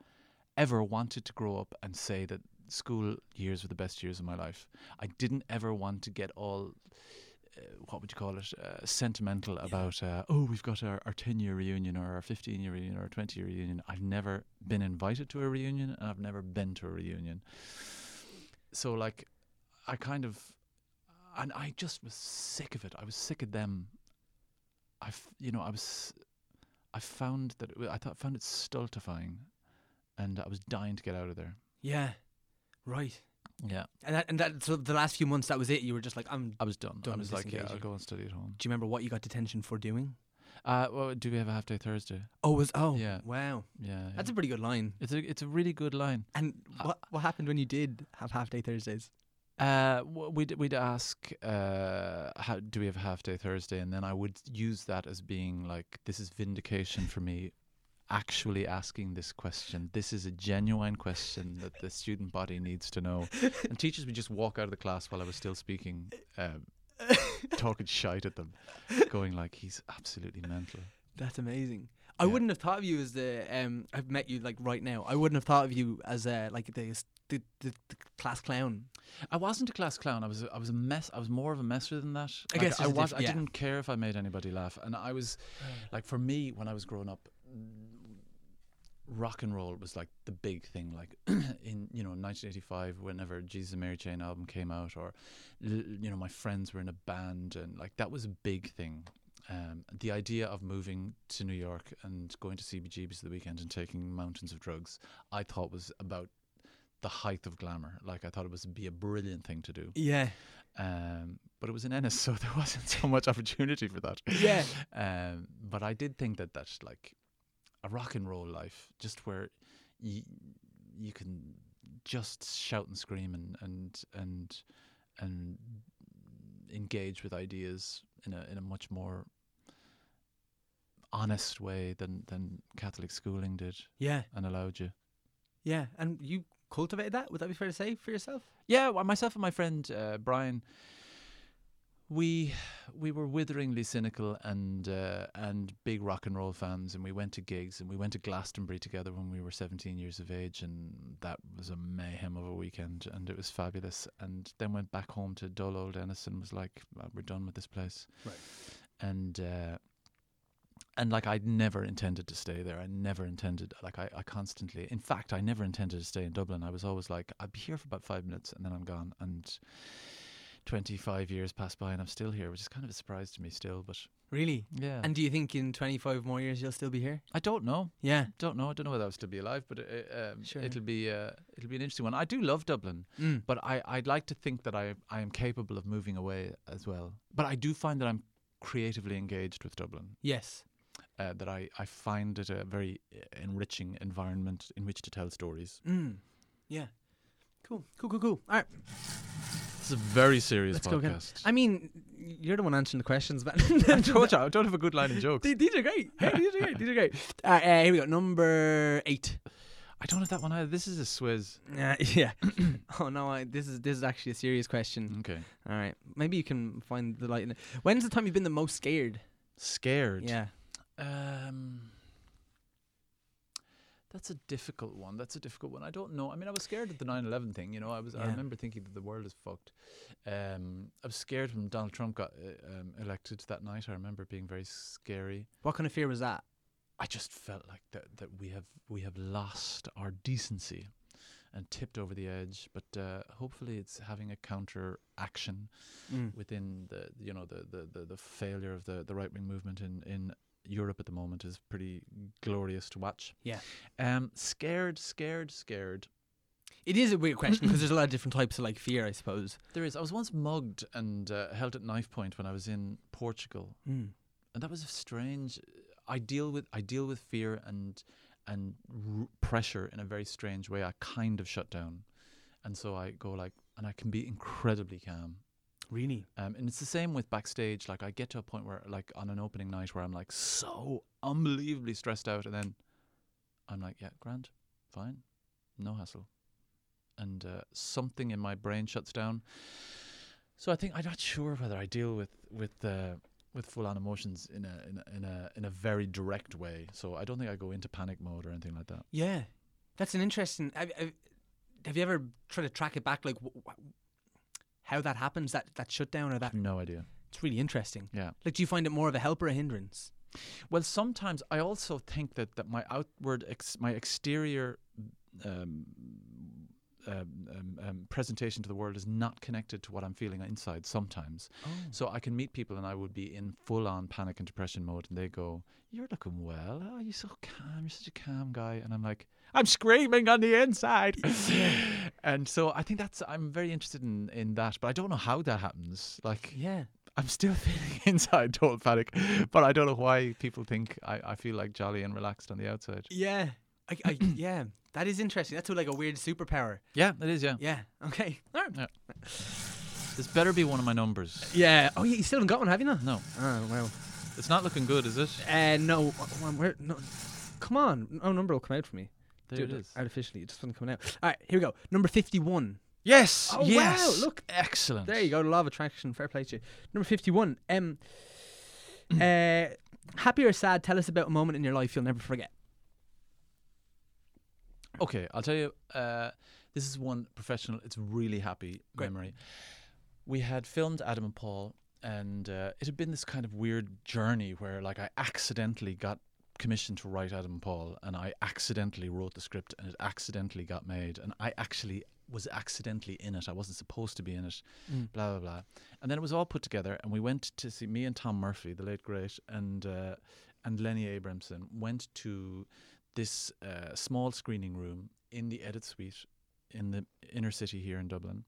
Speaker 2: ever wanted to grow up and say that school years were the best years of my life. I didn't ever want to get all. Uh, what would you call it? Uh, sentimental about, uh, oh, we've got our, our 10 year reunion or our 15 year reunion or our 20 year reunion. I've never been invited to a reunion and I've never been to a reunion so like I kind of and I just was sick of it. I was sick of them. I f- you know I was I found that it, I thought found it stultifying, and I was dying to get out of there.
Speaker 1: Yeah. Right.
Speaker 2: Yeah,
Speaker 1: And that, and that so the last few months that was it. You were just like, I'm.
Speaker 2: I was done.
Speaker 1: Done
Speaker 2: I was like, yeah, I'll go and study at home.
Speaker 1: Do you remember what you got detention for doing?
Speaker 2: Uh, well, do we have a half day Thursday?
Speaker 1: Oh, was oh
Speaker 2: Yeah.
Speaker 1: wow.
Speaker 2: Yeah,
Speaker 1: That's a pretty good line.
Speaker 2: it's a it's a really good line.
Speaker 1: And
Speaker 2: Uh,
Speaker 1: what what happened when you did have half day Thursdays?
Speaker 2: Uh, we'd we'd ask, uh, how do we have a half day Thursday, and then I would use that as being like, this is vindication for me, actually asking this question. This is a genuine question that the student body needs to know. And teachers would just walk out of the class while I was still speaking, um, talking shite at them, going like, he's absolutely mental.
Speaker 1: That's amazing. I
Speaker 2: Yeah.
Speaker 1: wouldn't have thought of you as the um. I've met you like right now. I wouldn't have thought of you as uh like the the, the, the class clown.
Speaker 2: I wasn't a class clown. I was a, I was a mess. I was more of a messer than that.
Speaker 1: I
Speaker 2: Like,
Speaker 1: guess
Speaker 2: I was.
Speaker 1: diff-
Speaker 2: I
Speaker 1: yeah.
Speaker 2: didn't care if I made anybody laugh, and I was like, for me, when I was growing up, rock and roll was like the big thing. Like in you know 1985, whenever Jesus and Mary Chain album came out, or you know my friends were in a band, and like that was a big thing. Um, the idea of moving to New York and going to CBGB's the weekend and taking mountains of drugs, I thought was about the height of glamour. Like I thought it was be a brilliant thing to do.
Speaker 1: Yeah.
Speaker 2: Um, but it was in Ennis, so there wasn't so much opportunity for that.
Speaker 1: Yeah.
Speaker 2: Um, but I did think that that's like a rock and roll life, just where you you can just shout and scream and and and and engage with ideas in a in a much more honest way than than Catholic schooling did
Speaker 1: Yeah.
Speaker 2: and allowed you.
Speaker 1: Yeah. And you cultivated that. Would that be fair to say for yourself?
Speaker 2: Yeah, well, myself and my friend uh, Brian, we we were witheringly cynical and uh, and big rock and roll fans, and we went to gigs and we went to Glastonbury together when we were 17 years of age, and that was a mayhem of a weekend, and it was fabulous. And then went back home to dull old Ennis and was like, "We're done with this place,"
Speaker 1: Right.
Speaker 2: and. Uh, and like I never intended to stay there. I never intended like I, I constantly in fact I never intended to stay in Dublin. I was always like, I'd be here for about five minutes and then I'm gone. And twenty five years passed by and I'm still here, which is kind of a surprise to me still, but
Speaker 1: Really?
Speaker 2: yeah.
Speaker 1: And do you think in 25 more years you'll still be here?
Speaker 2: I don't know.
Speaker 1: Yeah.
Speaker 2: Don't know. I don't know whether I'll still be alive, but it, um,
Speaker 1: Sure.
Speaker 2: it'll be uh, it'll be an interesting one. I do love Dublin,
Speaker 1: Mm.
Speaker 2: but I I'd like to think that I I am capable of moving away as well. But I do find that I'm creatively engaged with Dublin.
Speaker 1: Yes.
Speaker 2: uh, that I, I find it a very uh, enriching environment in which to tell stories.
Speaker 1: Mm. Yeah. Cool. Cool. Cool. Cool. All right.
Speaker 2: It's a very serious
Speaker 1: Let's
Speaker 2: podcast.
Speaker 1: I mean, you're the one answering the questions, man.
Speaker 2: I told you I don't have a good line in jokes.
Speaker 1: These, these are great. Hey, these are great. These are great. Uh, uh, here we go. Number eight.
Speaker 2: I don't have that one either. This is a swizz.
Speaker 1: Uh, yeah. oh no, I, this is this is actually a serious question.
Speaker 2: Okay.
Speaker 1: All right. Maybe you can find the light in it. When's the time you've been the most scared?
Speaker 2: Scared.
Speaker 1: Yeah.
Speaker 2: Um. That's a difficult one. That's a difficult one. I don't know. I mean, I was scared of the 9/11 thing. You know, I was. I remember thinking that the world is fucked. Um, I was scared when Donald Trump got uh, um, elected that night. I remember being very scary.
Speaker 1: What kind of fear was that?
Speaker 2: I just felt like that that we have we have lost our decency and tipped over the edge. But uh, hopefully, it's having a counter action
Speaker 1: Mm.
Speaker 2: within the you know the the, the, the failure of the, the right wing movement in, in Europe at the moment is pretty glorious to watch.
Speaker 1: Yeah.
Speaker 2: Um, scared, scared, scared.
Speaker 1: It is a weird question because there's a lot of different types of like fear, I suppose.
Speaker 2: There is. I was once mugged and uh, held at knife point when I was in Portugal,
Speaker 1: Mm.
Speaker 2: and that was a strange. I deal with I deal with fear and and r- pressure in a very strange way. I kind of shut down, and so I go like, and I can be incredibly calm.
Speaker 1: Really?
Speaker 2: Um, and it's the same with backstage. Like I get to a point where, like on an opening night, where I'm like so unbelievably stressed out, and then I'm like, yeah, grand, fine, no hassle, and uh, something in my brain shuts down. So I think I'm not sure whether I deal with with uh, with full on emotions in a in a in a in a very direct way. So I don't think I go into panic mode or anything like that.
Speaker 1: Yeah. That's an interesting. Have, you ever tried to track it back, like wh- how that happens, that, that shutdown or that?
Speaker 2: No idea.
Speaker 1: It's really interesting.
Speaker 2: Yeah.
Speaker 1: Like, do you find it more of a help or a hindrance?
Speaker 2: Well, sometimes I also think that, that my outward, ex- my exterior um, um, um, um, presentation to the world is not connected to what I'm feeling inside sometimes.
Speaker 1: Oh.
Speaker 2: So I can meet people and I would be in full on panic and depression mode, and they go, You're looking well. Oh, you're so calm. You're such a calm guy. And I'm like, I'm screaming on the inside. and so I think that's, I'm very interested in, in that, but I don't know how that happens. Like,
Speaker 1: Yeah.
Speaker 2: I'm still feeling inside total panic, but I don't know why people think I, I feel like jolly and relaxed on the outside.
Speaker 1: Yeah. I, I, yeah. That is interesting. That's like a weird superpower.
Speaker 2: Yeah, it is. Yeah,
Speaker 1: Yeah. Okay. All right.
Speaker 2: this better be one of my numbers.
Speaker 1: Yeah. Oh, yeah. You still haven't got one, have you not?
Speaker 2: No,
Speaker 1: Oh, well.
Speaker 2: it's not looking good, is it?
Speaker 1: Uh, no. Wh- wh- Where? No. Come on. No number will come out for me.
Speaker 2: There
Speaker 1: Do
Speaker 2: it is.
Speaker 1: Artificially. It just wasn't coming out. All right. Here we go. Number 51.
Speaker 2: Yes.
Speaker 1: Oh, wow, look.
Speaker 2: excellent.
Speaker 1: There you go. Law of attraction. Fair play to you. Number 51. Um, uh, happy or sad? Tell us about a moment in your life you'll never forget.
Speaker 2: Okay, I'll tell you. Uh, this is one professional. It's really happy
Speaker 1: Great.
Speaker 2: memory. We had filmed Adam and Paul, and uh, it had been this kind of weird journey where, like, I accidentally got commissioned to write Adam Paul, and I accidentally wrote the script, and it accidentally got made, and I actually was accidentally in it. I wasn't supposed to be in it. Blah blah blah. And then it was all put together, and we went to see me and Tom Murphy, the late great, and uh, and Lenny Abrahamson went to this uh, small screening room in the edit suite in the inner city here in Dublin.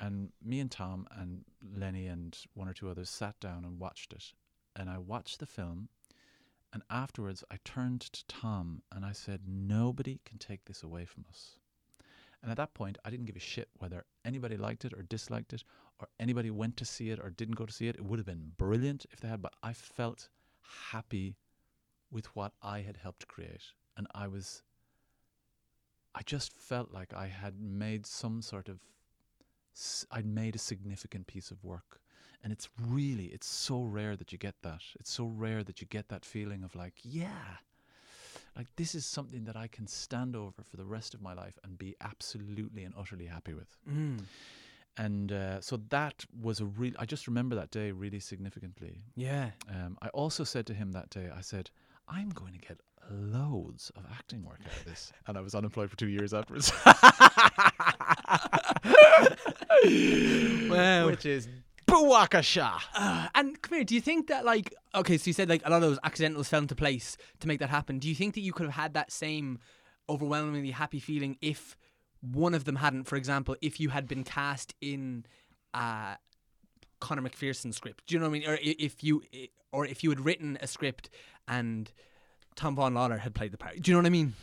Speaker 2: And me and Tom and Lenny and one or two others sat down and watched it. And I watched the film. And afterwards, I turned to Tom and I said, Nobody can take this away from us. And at that point, I didn't give a shit whether anybody liked it or disliked it, or anybody went to see it or didn't go to see it. It would have been brilliant if they had, but I felt happy with what I had helped create. And I was, I just felt like I had made some sort of, I'd made a significant piece of work. And it's really, it's so rare that you get that. It's so rare that you get that feeling of like, yeah, like this is something that I can stand over for the rest of my life and be absolutely and utterly happy with.
Speaker 1: Mm.
Speaker 2: And uh, so that was a real, I just remember that day really significantly.
Speaker 1: Yeah.
Speaker 2: Um, I also said to him that day, I said, I'm going to get loads of acting work out of this. And I was unemployed for two years afterwards.
Speaker 1: Wow.
Speaker 2: Which is Buwakasha.
Speaker 1: Uh, and come here, do you think that like okay, so you said like a lot of those accidentals fell into place to make that happen. Do you think that you could have had that same overwhelmingly happy feeling if one of them hadn't, for example, if you had been cast in uh Conor McPherson script. Do you know what I mean? Or if you or if you had written a script and Tom Vaughan-Lawlor had played the part. Do you know what I mean?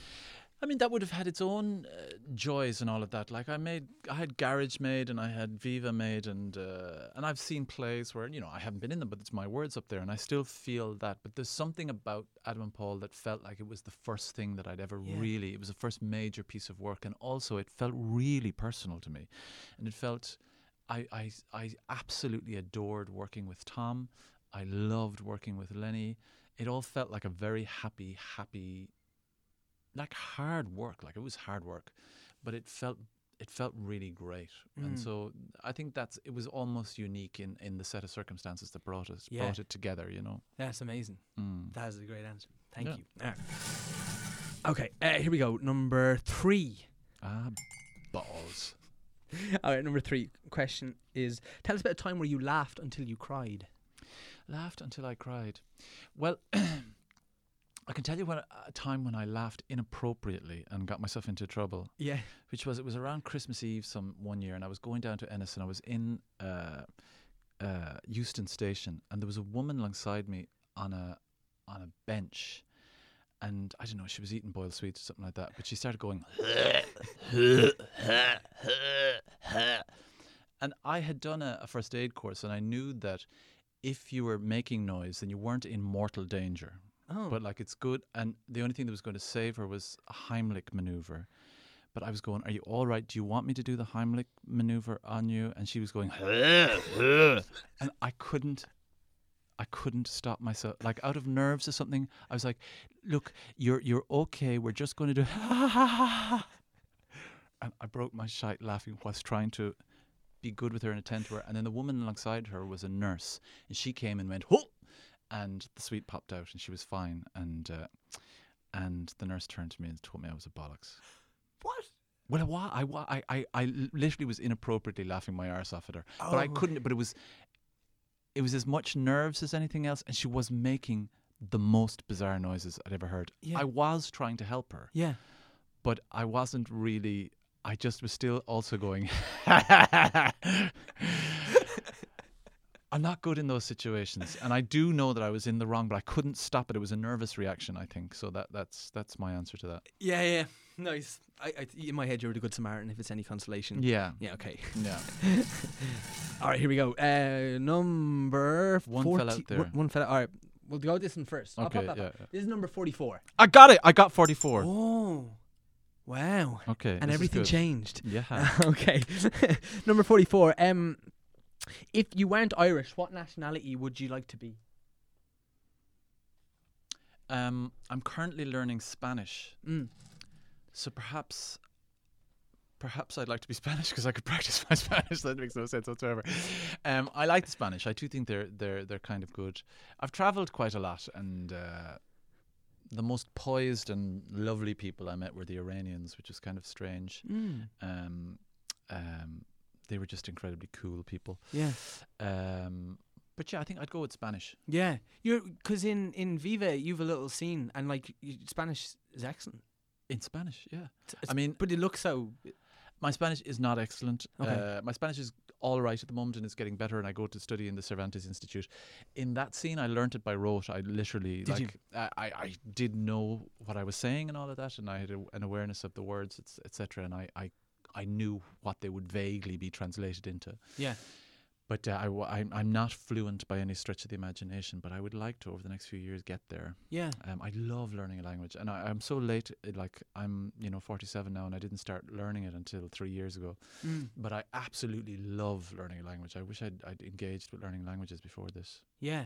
Speaker 2: I mean, that would have had its own uh, joys and all of that. Like I made, I had Garage made, and I had Viva made, and uh, and I've seen plays where you know I haven't been in them, but it's my words up there, and I still feel that. But there's something about Adam and Paul that felt like it was the first thing that I'd ever
Speaker 1: Yeah.
Speaker 2: really. It was the first major piece of work, and also it felt really personal to me, and it felt. I, I, I absolutely adored working with Tom. I loved working with Lenny. It all felt like a very happy, happy like hard work. Like it was hard work, but it felt it felt really great. And
Speaker 1: Mm.
Speaker 2: so I think that's it was almost unique in in the set of circumstances that brought us
Speaker 1: Yeah.
Speaker 2: brought it together. You know.
Speaker 1: That's amazing.
Speaker 2: Mm.
Speaker 1: That is a great answer. Thank
Speaker 2: Yeah.
Speaker 1: you. Right. Okay, uh, here we go. Number three.
Speaker 2: Ah, balls.
Speaker 1: All right, number three question is: Tell us about a time where you laughed until you cried.
Speaker 2: Laughed until I cried. Well, I can tell you when, a time when I laughed inappropriately and got myself into trouble,
Speaker 1: Yeah.
Speaker 2: which was it was around Christmas Eve some one year, and I was going down to Ennis, and I was in uh, uh, Heuston Station, and there was a woman alongside me on a on a bench, and I don't know, she was eating boiled sweets or something like that, but she started going. and I had done a, a first aid course, and I knew that if you were making noise, then you weren't in mortal danger.
Speaker 1: Oh.
Speaker 2: But like it's good, and the only thing that was going to save her was a Heimlich maneuver. But I was going, "Are you all right? Do you want me to do the Heimlich maneuver on you?" And she was going, and I couldn't, I couldn't stop myself. Like out of nerves or something, I was like, "Look, you're you're okay. We're just going to do." and I broke my shite laughing whilst trying to be good with her and attend to her. And then the woman alongside her was a nurse, and she came and went, "Whoa!" And the sweet popped out, and she was fine. And uh, and the nurse turned to me and told me I was a bollocks.
Speaker 1: what?
Speaker 2: Well, I, I, I, I, I literally was inappropriately laughing my arse off at her, but I
Speaker 1: Oh.
Speaker 2: couldn't. But it was, it was as much nerves as anything else, and she was making the most bizarre noises I'd ever heard.
Speaker 1: Yeah.
Speaker 2: I was trying to help her,
Speaker 1: Yeah.
Speaker 2: but I wasn't really. I just was still also going. I'm not good in those situations, and I do know that I was in the wrong, but I couldn't stop it. It was a nervous reaction, I think. So that that's that's my answer to that.
Speaker 1: Yeah. Yeah. Nice. I, I in my head you're the good Samaritan if it's any consolation.
Speaker 2: Yeah,
Speaker 1: Yeah. Okay.
Speaker 2: yeah.
Speaker 1: All right. Here we go. Uh, number
Speaker 2: One
Speaker 1: 40,
Speaker 2: fell out there.
Speaker 1: One, one fella. All right. We'll go this one first.
Speaker 2: Okay, yeah, yeah.
Speaker 1: This is number forty-four.
Speaker 2: I got it. I got 44.
Speaker 1: Oh. Wow.
Speaker 2: Okay.
Speaker 1: and everything changed.
Speaker 2: Yeah.
Speaker 1: okay. Number 44. Um, if you weren't Irish, what nationality would you like to be?
Speaker 2: um, I'm currently learning Spanish,
Speaker 1: Mm.
Speaker 2: so perhaps, perhaps I'd like to be Spanish because I could practice my Spanish. That makes no sense whatsoever. Um, I like the Spanish. I do think they're they're they're kind of good. I've travelled quite a lot, and uh, the most poised and lovely people I met were the Iranians, which is kind of strange.
Speaker 1: Mm.
Speaker 2: Um, um, they were just incredibly cool people.
Speaker 1: Yeah.
Speaker 2: Um, but yeah, I think I'd go with Spanish.
Speaker 1: Yeah. You're because in in Viva you've a little scene and like you, Spanish is excellent.
Speaker 2: In Spanish, yeah.
Speaker 1: It's-
Speaker 2: I mean,
Speaker 1: but it looks so.
Speaker 2: my Spanish is not excellent.
Speaker 1: Okay.
Speaker 2: Uh, my Spanish is all right at the moment and it's getting better. And I go to study in the Cervantes Institute. In that scene, I learnt it by rote. I literally
Speaker 1: Did
Speaker 2: like I, I I did know what I was saying and all of that, and I had a, an awareness of the words, etc. And I, I I knew what they would vaguely be translated into.
Speaker 1: Yeah.
Speaker 2: But uh, I, w- I'm, I'm not fluent by any stretch of the imagination. But I would like to over the next few years get there.
Speaker 1: Yeah.
Speaker 2: Um, I love learning a language, and I, I'm so late. Like I'm, you know, 47 now, and I didn't start learning it until three years ago.
Speaker 1: Mm.
Speaker 2: But I absolutely love learning a language. I wish I'd, I'd engaged with learning languages before this.
Speaker 1: Yeah.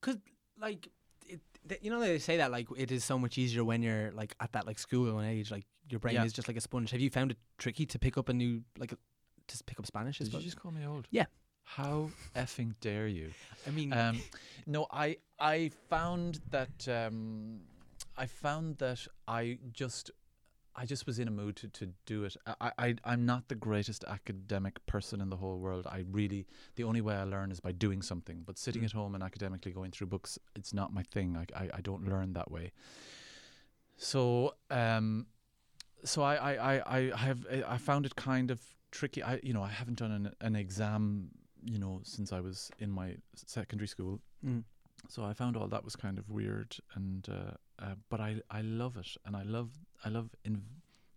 Speaker 1: Because like. It, th- you know they say that like it is so much easier when you're like at that like school age like your brain
Speaker 2: Yeah.
Speaker 1: is just like a sponge. Have you found it tricky to pick up a new like to pick up Spanish? I
Speaker 2: Did you
Speaker 1: suppose?
Speaker 2: just call me old?
Speaker 1: Yeah.
Speaker 2: How effing dare you?
Speaker 1: I mean,
Speaker 2: Um, no, I I found that um, I found that I just I just was in a mood to, to do it. I, I I'm not the greatest academic person in the whole world. I really the only way I learn is by doing something. But sitting
Speaker 1: Mm.
Speaker 2: at home and academically going through books, it's not my thing. I I, I don't learn that way. So um, so I I, I, I have I found it kind of tricky. I you know I haven't done an an exam you know since I was in my secondary school.
Speaker 1: mm.
Speaker 2: So I found all that was kind of weird, and uh, uh, but I I love it, and I love I love in,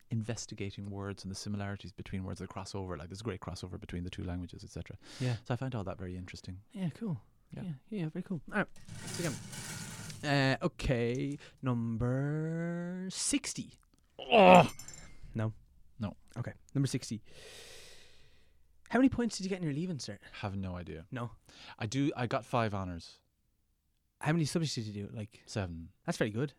Speaker 2: investigating words and the similarities between words that cross over. Like there's a great crossover between the two languages, etc.
Speaker 1: yeah.
Speaker 2: So I find all that very interesting.
Speaker 1: Yeah, cool. Yeah,
Speaker 2: Yeah.
Speaker 1: yeah, very cool. All right, let's begin. Uh, okay, number sixty.
Speaker 2: Oh,
Speaker 1: No.
Speaker 2: No.
Speaker 1: Okay, number sixty. How many points did you get in your leaving cert?
Speaker 2: have no idea.
Speaker 1: No.
Speaker 2: I do. I got five honors,
Speaker 1: How many subjects did you do? Like
Speaker 2: seven.
Speaker 1: that's very good.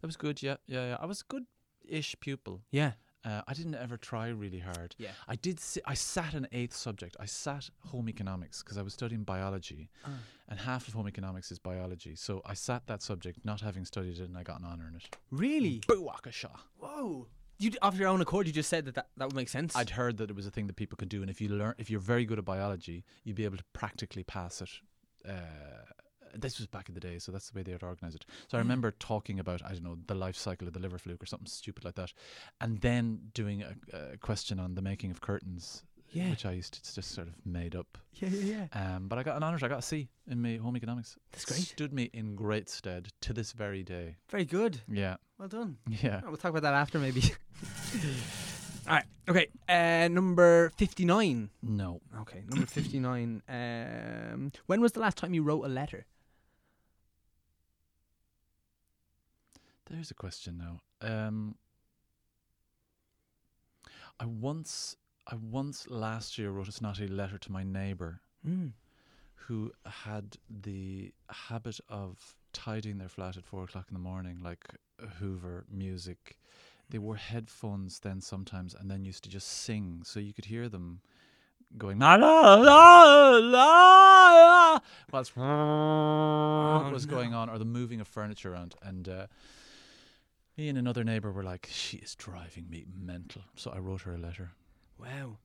Speaker 2: That was good. Yeah, yeah, yeah. I was a good ish pupil.
Speaker 1: Yeah.
Speaker 2: Uh, I didn't ever try really hard.
Speaker 1: Yeah.
Speaker 2: I did. Si- I sat an eighth subject. I sat home economics because I was studying biology,
Speaker 1: Ah.
Speaker 2: and half of home economics is biology. So I sat that subject, not having studied it, and I got an honour in it.
Speaker 1: Really?
Speaker 2: Booakasha.
Speaker 1: Whoa. You d- off your own accord, you just said that that, that would make sense.
Speaker 2: I'd heard that it was a thing that people could do, and if you learn, if you're very good at biology, you'd be able to practically pass it. Uh, this was back in the day, so that's the way they would organise it. So I remember talking about I don't know the life cycle of the liver fluke or something stupid like that, and then doing a, a question on the making of curtains,
Speaker 1: Yeah.
Speaker 2: which I used to just sort of made up.
Speaker 1: yeah, yeah, yeah.
Speaker 2: Um, but I got an honours. I got a C in my home economics.
Speaker 1: That's great.
Speaker 2: Stood me in great stead to this very day.
Speaker 1: Very good.
Speaker 2: Yeah,
Speaker 1: Well done.
Speaker 2: yeah.
Speaker 1: Oh, we'll talk about that after, maybe. All right. Okay. Uh, number fifty-nine.
Speaker 2: No,
Speaker 1: Okay. Number fifty-nine. Um, when was the last time you wrote a letter?
Speaker 2: There's a question now. Um, I once, I once last year wrote a snotty letter to my neighbour
Speaker 1: Mm.
Speaker 2: who had the habit of tidying their flat at four o'clock in the morning, like Hoover music. They wore headphones then sometimes, and then used to just sing, so you could hear them going la la la la la whilst what was
Speaker 1: no.
Speaker 2: going on, or the moving of furniture around, and. Uh, me and another neighbour were like, "She is driving me mental." So I wrote her a letter.
Speaker 1: Wow.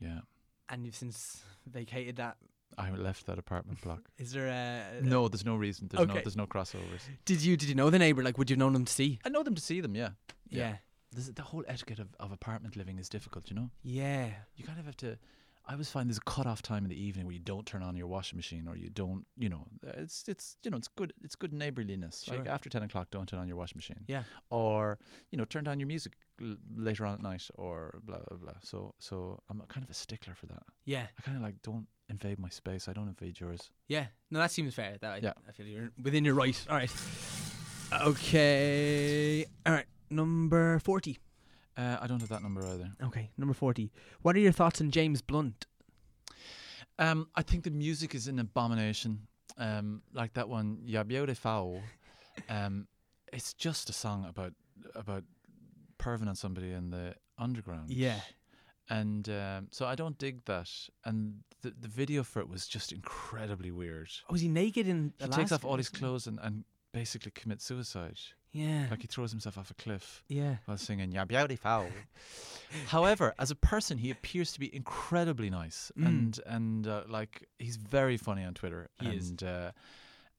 Speaker 2: Yeah,
Speaker 1: And you've since vacated that.
Speaker 2: I left that apartment block.
Speaker 1: Is there a
Speaker 2: No, there's no reason. There's no
Speaker 1: Okay.
Speaker 2: there's no crossovers.
Speaker 1: Did you did you know the neighbor? Like, would you have known them to see?
Speaker 2: I know them to see them. Yeah,
Speaker 1: Yeah.
Speaker 2: This, the whole etiquette of, of apartment living is difficult. You know,
Speaker 1: Yeah.
Speaker 2: you kind of have to. I always find there's a cut off time in the evening where you don't turn on your washing machine or you don't. You know, it's it's you know it's good it's good neighborliness. Like after ten o'clock, don't turn on your washing machine.
Speaker 1: Yeah.
Speaker 2: Or you know, turn down your music l- later on at night or blah blah blah. So so I'm a kind of a stickler for that.
Speaker 1: Yeah.
Speaker 2: I kind of like don't invade my space. I don't invade yours.
Speaker 1: Yeah. No, that seems fair. That I,
Speaker 2: Yeah.
Speaker 1: I feel you're within your right. All right. Okay. All right. Number forty.
Speaker 2: Uh, I don't have that number either.
Speaker 1: Okay. Number forty. What are your thoughts on James Blunt?
Speaker 2: Um, I think the music is an abomination. Um, like that one, Ya Beautiful. Um, it's just a song about about perving on somebody in the underground.
Speaker 1: Yeah.
Speaker 2: And um, so I don't dig that. And the the video for it was just incredibly weird.
Speaker 1: Oh, was he naked in? The
Speaker 2: He takes off all his clothes and, and basically commits suicide.
Speaker 1: Yeah.
Speaker 2: Like he throws himself off a cliff
Speaker 1: yeah.
Speaker 2: while singing "Ya Beautiful." However, as a person, he appears to be incredibly nice,
Speaker 1: Mm.
Speaker 2: and and uh, like he's very funny on Twitter,
Speaker 1: He
Speaker 2: and
Speaker 1: is.
Speaker 2: Uh,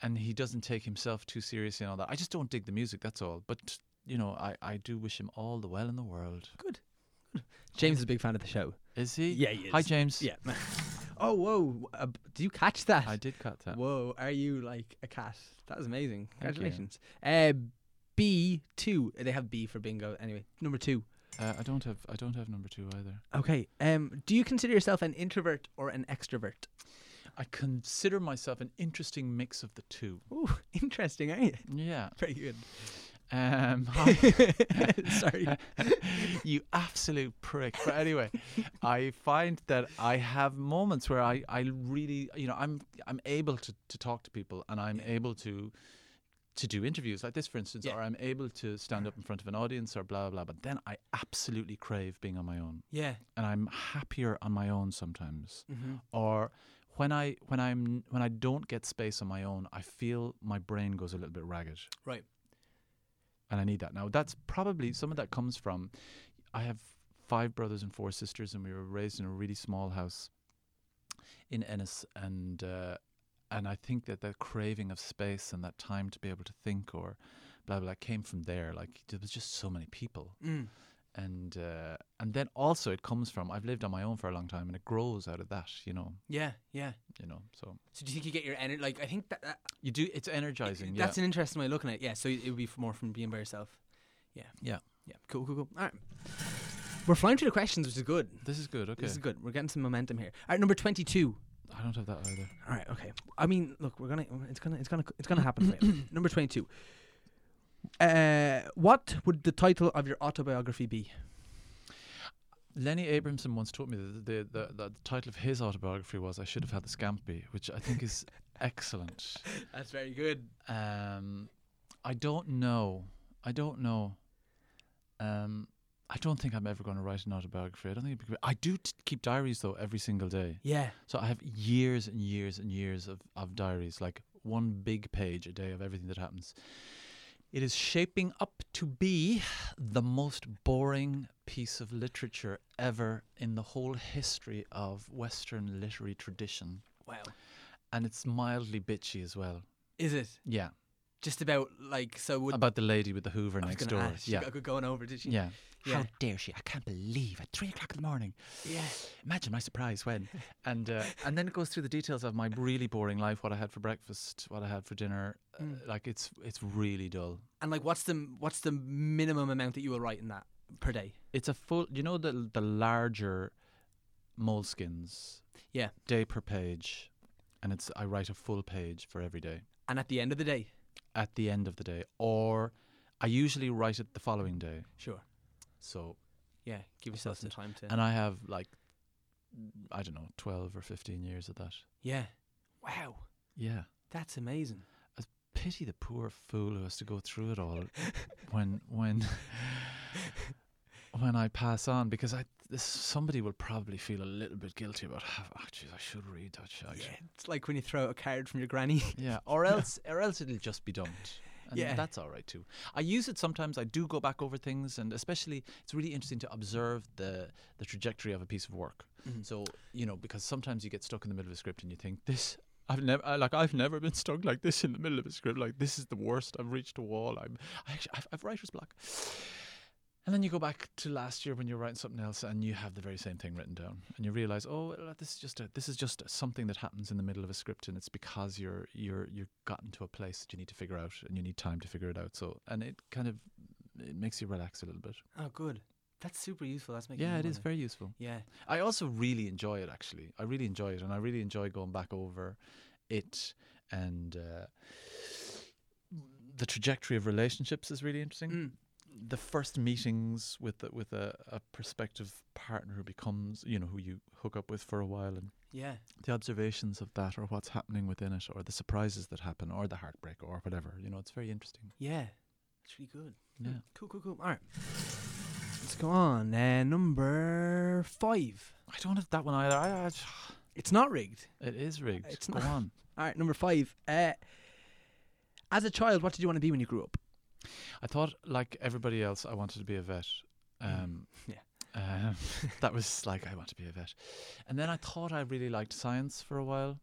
Speaker 2: and he doesn't take himself too seriously and all that. I just don't dig the music. That's all. But you know, I I do wish him all the well in the world.
Speaker 1: Good. James is a big fan of the show.
Speaker 2: Is he?
Speaker 1: Yeah, he
Speaker 2: Hi. James.
Speaker 1: Yeah. oh, whoa. Uh, did you catch that?
Speaker 2: I did catch that.
Speaker 1: Whoa. Are you like a cat? That was amazing. Congratulations. Uh, B two. They have B for bingo. Anyway, number two.
Speaker 2: Uh, I don't have I don't have number two either.
Speaker 1: Okay. Um, do you consider yourself an introvert or an extrovert?
Speaker 2: I consider myself an interesting mix of the two.
Speaker 1: Ooh, interesting, you?
Speaker 2: Yeah.
Speaker 1: Very good.
Speaker 2: Um,
Speaker 1: Sorry.
Speaker 2: you absolute prick. But anyway, I find that I have moments where I, I really, you know, I'm I'm able to, to talk to people and I'm able to to do interviews like this, for instance,
Speaker 1: Yeah.
Speaker 2: or I'm able to stand up in front of an audience or blah blah. Blah. But then I absolutely crave being on my own,
Speaker 1: Yeah.
Speaker 2: and I'm happier on my own sometimes.
Speaker 1: Mm-hmm.
Speaker 2: Or when I when I'm when I don't get space on my own, I feel my brain goes a little bit ragged
Speaker 1: Right.
Speaker 2: and I need that. Now, that's probably some of that comes from I have five brothers and four sisters, and we were raised in a really small house in Ennis, and uh, and I think that that craving of space and that time to be able to think or blah blah, blah came from there. Like there was just so many people,
Speaker 1: Mm.
Speaker 2: and uh, and then also it comes from I've lived on my own for a long time, and it grows out of that, you know,
Speaker 1: Yeah. Yeah.
Speaker 2: you know. So
Speaker 1: So do you think you get your energy? Like I think that, that
Speaker 2: you do. It's energizing.
Speaker 1: that's
Speaker 2: yeah.
Speaker 1: an interesting way of looking at it. Yeah. So it would be more from being by yourself. Yeah.
Speaker 2: Yeah.
Speaker 1: Yeah. Cool. Cool. Cool. All right. We're flying through the questions, which is good.
Speaker 2: this is good. Okay.
Speaker 1: This is good. We're getting some momentum here. All right, number twenty-two.
Speaker 2: I don't have that either.
Speaker 1: All right, okay. I mean, look, we're gonna, it's gonna, it's gonna, it's gonna happen. for you. Number twenty-two. Uh, what would the title of your autobiography be?
Speaker 2: Lenny Abrahamson once told me that the, the, the, the title of his autobiography was "I Should Have Had the Scampi," which I think is excellent.
Speaker 1: That's very good.
Speaker 2: Um, I don't know. I don't know. Um, I don't think I'm ever going to write an autobiography. I don't think it'd be, I do t- keep diaries though every single day.
Speaker 1: Yeah.
Speaker 2: So I have years and years and years of, of diaries, like one big page a day of everything that happens. It is shaping up to be the most boring piece of literature ever in the whole history of Western literary tradition.
Speaker 1: Wow.
Speaker 2: And it's mildly bitchy as well.
Speaker 1: Is it
Speaker 2: Yeah.
Speaker 1: Just about like so? Would
Speaker 2: About the lady with the Hoover next door.
Speaker 1: ask, she
Speaker 2: yeah.
Speaker 1: got going over, did she?
Speaker 2: Yeah.
Speaker 1: Yeah.
Speaker 2: How dare she? I can't believe at three o'clock in the morning.
Speaker 1: Yeah.
Speaker 2: Imagine my surprise when, and uh, and then it goes through the details of my really boring life, what I had for breakfast, what I had for dinner. Uh,
Speaker 1: Mm.
Speaker 2: like it's it's really dull.
Speaker 1: And like, what's the what's the minimum amount that you will write in that per day?
Speaker 2: It's a full. You know the the larger moleskins.
Speaker 1: Yeah.
Speaker 2: Day per page, and it's I write a full page for every day
Speaker 1: And at the end of the day,
Speaker 2: at the end of the day, or I usually write it the following day.
Speaker 1: sure.
Speaker 2: So
Speaker 1: Yeah, give yourself some time to.
Speaker 2: and I have like I don't know twelve or fifteen years of that.
Speaker 1: yeah. Wow,
Speaker 2: Yeah.
Speaker 1: that's amazing.
Speaker 2: A pity the poor fool who has to go through it all when when when I pass on because I this, somebody will probably feel a little bit guilty about "Ah, actually I should read that shit.
Speaker 1: Yeah, it's like when you throw out a card from your granny.
Speaker 2: Yeah, or else or else it'll just be dumped. And
Speaker 1: Yeah.
Speaker 2: that's all right too. I use it sometimes. I do go back over things, and especially it's really interesting to observe the the trajectory of a piece of work.
Speaker 1: Mhm.
Speaker 2: So you know, because sometimes you get stuck in the middle of a script and you think this. I've never I, like I've never been stuck like this in the middle of a script. Like this is the worst. I've reached a wall. I'm I actually I've, I've writer's block. And then you go back to last year when you're writing something else and you have the very same thing written down, and you realize, oh, this is just a, this is just something that happens in the middle of a script, and it's because you're you're you've gotten to a place that you need to figure out, and you need time to figure it out. So, and it kind of it makes you relax a little bit.
Speaker 1: Oh, good. That's super useful. That's making
Speaker 2: Yeah, it is very useful.
Speaker 1: Yeah.
Speaker 2: I also really enjoy it. Actually, I really enjoy it, and I really enjoy going back over it and. Uh, the trajectory of relationships is really interesting
Speaker 1: Mm.
Speaker 2: The first meetings with a, with a, a prospective partner who becomes you know who you hook up with for a while and
Speaker 1: Yeah.
Speaker 2: the observations of that or what's happening within it or the surprises that happen or the heartbreak or whatever you know it's very interesting
Speaker 1: Yeah. It's really good.
Speaker 2: yeah
Speaker 1: Cool, cool, cool. All right. Let's go on. Uh, number five.
Speaker 2: i don't have that one either I, I,
Speaker 1: It's not rigged.
Speaker 2: it is rigged
Speaker 1: It's
Speaker 2: go
Speaker 1: not.
Speaker 2: on
Speaker 1: All right, number five. Uh, as a child, what did you want to be when you grew up?
Speaker 2: I thought like everybody else i wanted to be a vet um
Speaker 1: Yeah.
Speaker 2: um, that was like i want to be a vet and then i thought i really liked science for a while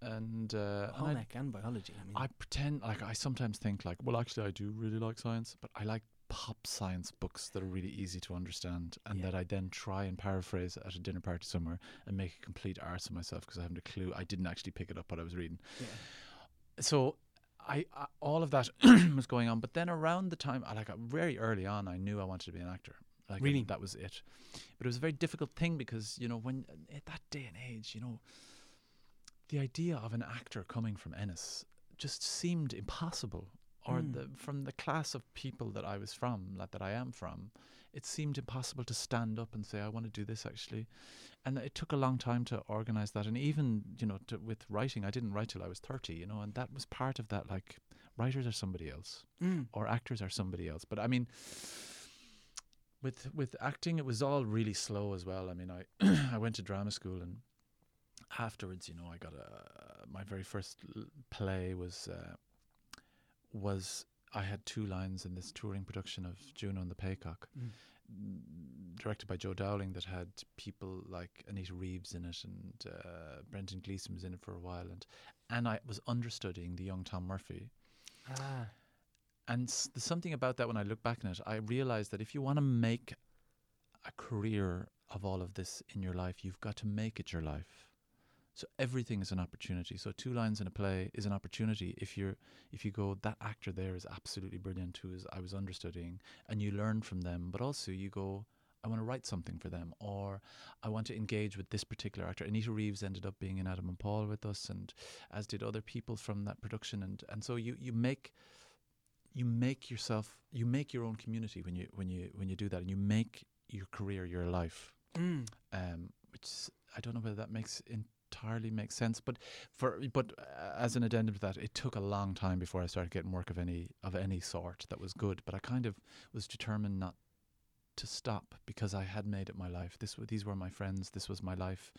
Speaker 2: and uh, and I-
Speaker 1: and biology. I mean,
Speaker 2: I pretend like I sometimes think like, well, actually, I do really like science, but I like pop science books that are really easy to understand, and
Speaker 1: Yeah.
Speaker 2: that I then try and paraphrase at a dinner party somewhere and make a complete arse of myself because I haven't a clue. I didn't actually pick it up what I was reading.
Speaker 1: yeah.
Speaker 2: So. I, I all of that was going on, but then around the time, I like very early on, I knew I wanted to be an actor. Like
Speaker 1: Really?
Speaker 2: that was it. But it was a very difficult thing because you know when at that day and age, you know, the idea of an actor coming from Ennis just seemed impossible. Or
Speaker 1: Mm.
Speaker 2: the, from the class of people that I was from, like that I am from, it seemed impossible to stand up and say, "I want to do this." Actually, and it took a long time to organize that. And even you know, to, with writing, I didn't write till I was thirty. You know, and that was part of that. Like, writers are somebody else,
Speaker 1: Mm.
Speaker 2: or actors are somebody else. But I mean, with with acting, it was all really slow as well. I mean, I I went to drama school and afterwards, you know, I got a my very first l- play was uh, was I had two lines in this touring production of Juno and the Paycock,
Speaker 1: Mm.
Speaker 2: directed by Joe Dowling, that had people like Anita Reeves in it and uh, Brendan Gleeson was in it for a while, and and I was understudying the young Tom Murphy.
Speaker 1: Ah.
Speaker 2: And there's something about that when I look back on it, I realized that if you want to make a career of all of this in your life, you've got to make it your life. So everything is an opportunity. So two lines in a play is an opportunity. If you're, if you go, that actor there is absolutely brilliant. Who is I was understudying, and you learn from them. But also you go, I want to write something for them, or I want to engage with this particular actor. Anita Reeves ended up being in Adam and Paul with us, and as did other people from that production. And and so you you make you make yourself you make your own community when you when you when you do that and you make your career your life
Speaker 1: Mm.
Speaker 2: um which i don't know whether that makes in entirely make sense. But for but uh, as an addendum to that, it took a long time before I started getting work of any of any sort that was good. But I kind of was determined not to stop because I had made it my life. This these were my friends. This was my life,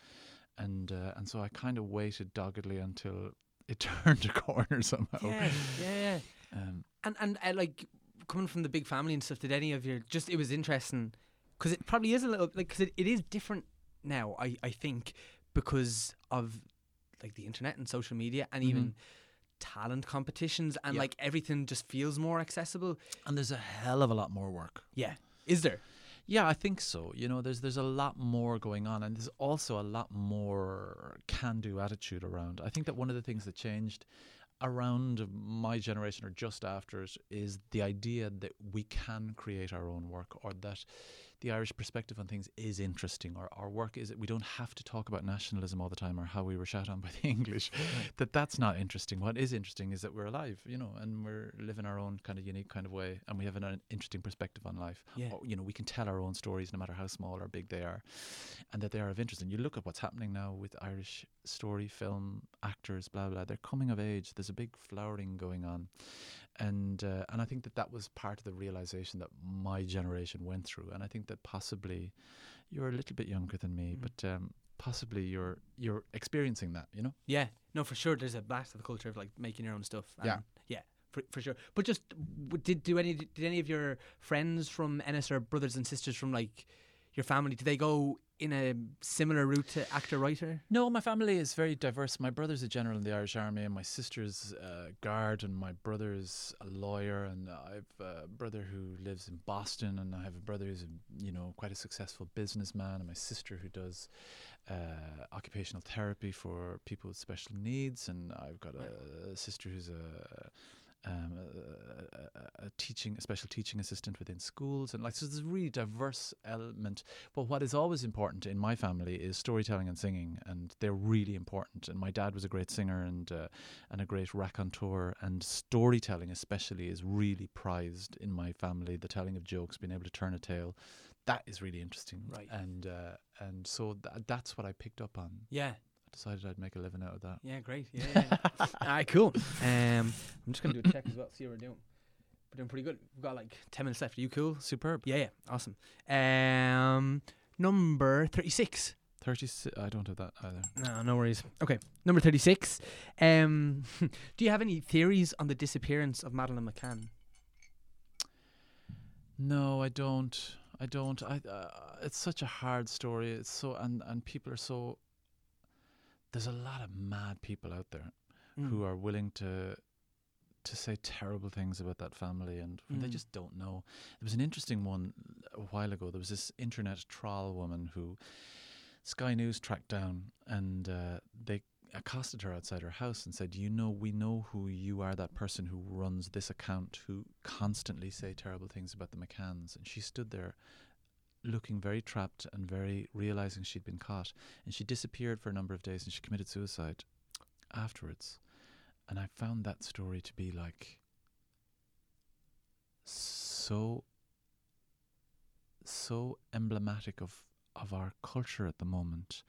Speaker 2: and uh, and so I kind of waited doggedly until it turned a corner somehow.
Speaker 1: Yeah, yeah, yeah.
Speaker 2: Um,
Speaker 1: And and uh, like coming from the big family and stuff, did any of your just it was interesting because it probably is a little like because it, it is different now. I I think because of like the internet and social media and even mm-hmm. talent competitions and
Speaker 2: Yeah.
Speaker 1: like everything just feels more accessible.
Speaker 2: and there's a hell of a lot more work.
Speaker 1: Yeah, is there?
Speaker 2: Yeah, I think so. You know, there's there's a lot more going on, and there's also a lot more can-do attitude around. I think that one of the things that changed around my generation or just after it is the idea that we can create our own work, or that the Irish perspective on things is interesting, or our work is we don't have to talk about nationalism all the time or how we were shot on by the English. that that's not interesting. What is interesting is that we're alive, you know, and we're living our own kind of unique kind of way, and we have an, an interesting perspective on life
Speaker 1: Yeah.
Speaker 2: or, you know, we can tell our own stories no matter how small or big they are, and that they are of interest. And you look at what's happening now with Irish story, film, actors, blah blah. They're coming of age. There's a big flowering going on, and uh, and I think that that was part of the realization that my generation went through. And I think that possibly you're a little bit younger than me,
Speaker 1: Mm.
Speaker 2: but um, possibly you're you're experiencing that. You know.
Speaker 1: Yeah, no, for sure. There's a blast of the culture of like making your own stuff.
Speaker 2: Yeah.
Speaker 1: yeah, for, for sure. But just did do any did any of your friends from Ennis or brothers and sisters from like your family? Do they go in a similar route to actor writer?
Speaker 2: No, my family is very diverse. My brother's a general in the Irish Army, and my sister's a guard, and my brother's a lawyer, and I've a brother who lives in Boston, and I have a brother who's a, you know quite a successful businessman, and my sister who does uh, occupational therapy for people with special needs, and I've got a, sister who's a um, a, a, a teaching, a special teaching assistant within schools, and like so, there's a really diverse element. But what is always important in my family is storytelling and singing, and they're really important. And my dad was a great singer and uh, and a great raconteur, and storytelling especially is really prized in my family. The telling of jokes, being able to turn a tale, that is really interesting.
Speaker 1: Right.
Speaker 2: And uh, and so th- that's what I picked up on.
Speaker 1: Yeah,
Speaker 2: decided I'd make a living out of that.
Speaker 1: yeah, great. Yeah, yeah. All right, cool. Um, I'm just gonna do a check as well. See how we're doing. We're doing pretty good. We've got like ten minutes left. Are you cool?
Speaker 2: Superb.
Speaker 1: Yeah, yeah, awesome. Um, number thirty-six.
Speaker 2: Thirty. I don't have that either.
Speaker 1: No, no worries. Okay, number thirty-six. Um, do you have any theories on the disappearance of Madeleine McCann?
Speaker 2: No, I don't. I don't. I. Uh, it's such a hard story. It's so and and people are so. There's a lot of mad people out there
Speaker 1: Mm.
Speaker 2: who are willing to to say terrible things about that family and they
Speaker 1: Mm.
Speaker 2: just don't know. There was an interesting one a while ago. There was this internet troll woman who Sky News tracked down and uh, they accosted her outside her house and said, "You know, we know who you are. That person who runs this account who constantly say terrible things about the McCanns." And she stood there. Looking very trapped and very realizing she'd been caught, and she disappeared for a number of days, and she committed suicide afterwards. And I found that story to be like so so emblematic of of our culture at the moment.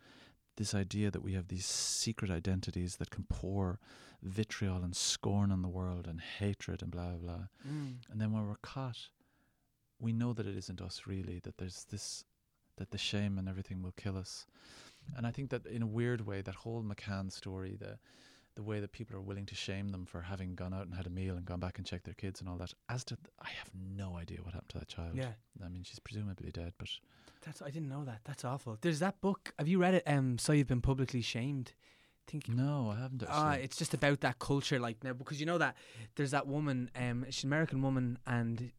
Speaker 2: This idea that we have these secret identities that can pour vitriol and scorn on the world and hatred and blah blah blah.
Speaker 1: Mm.
Speaker 2: And then when we're caught, we know that it isn't us really, that there's this, that the shame and everything will kill us. And I think that in a weird way, that whole McCann story, the, the way that people are willing to shame them for having gone out and had a meal and gone back and checked their kids and all that, as to, I have no idea what happened to that child.
Speaker 1: Yeah,
Speaker 2: I mean, she's presumably dead, but
Speaker 1: that's I didn't know that. That's awful. There's that book. Have you read it? Um, so you've been publicly shamed. I think
Speaker 2: no, I haven't
Speaker 1: Ah,
Speaker 2: actually.
Speaker 1: it's just about that culture, like now, because you know that there's that woman, um, she's an American woman, and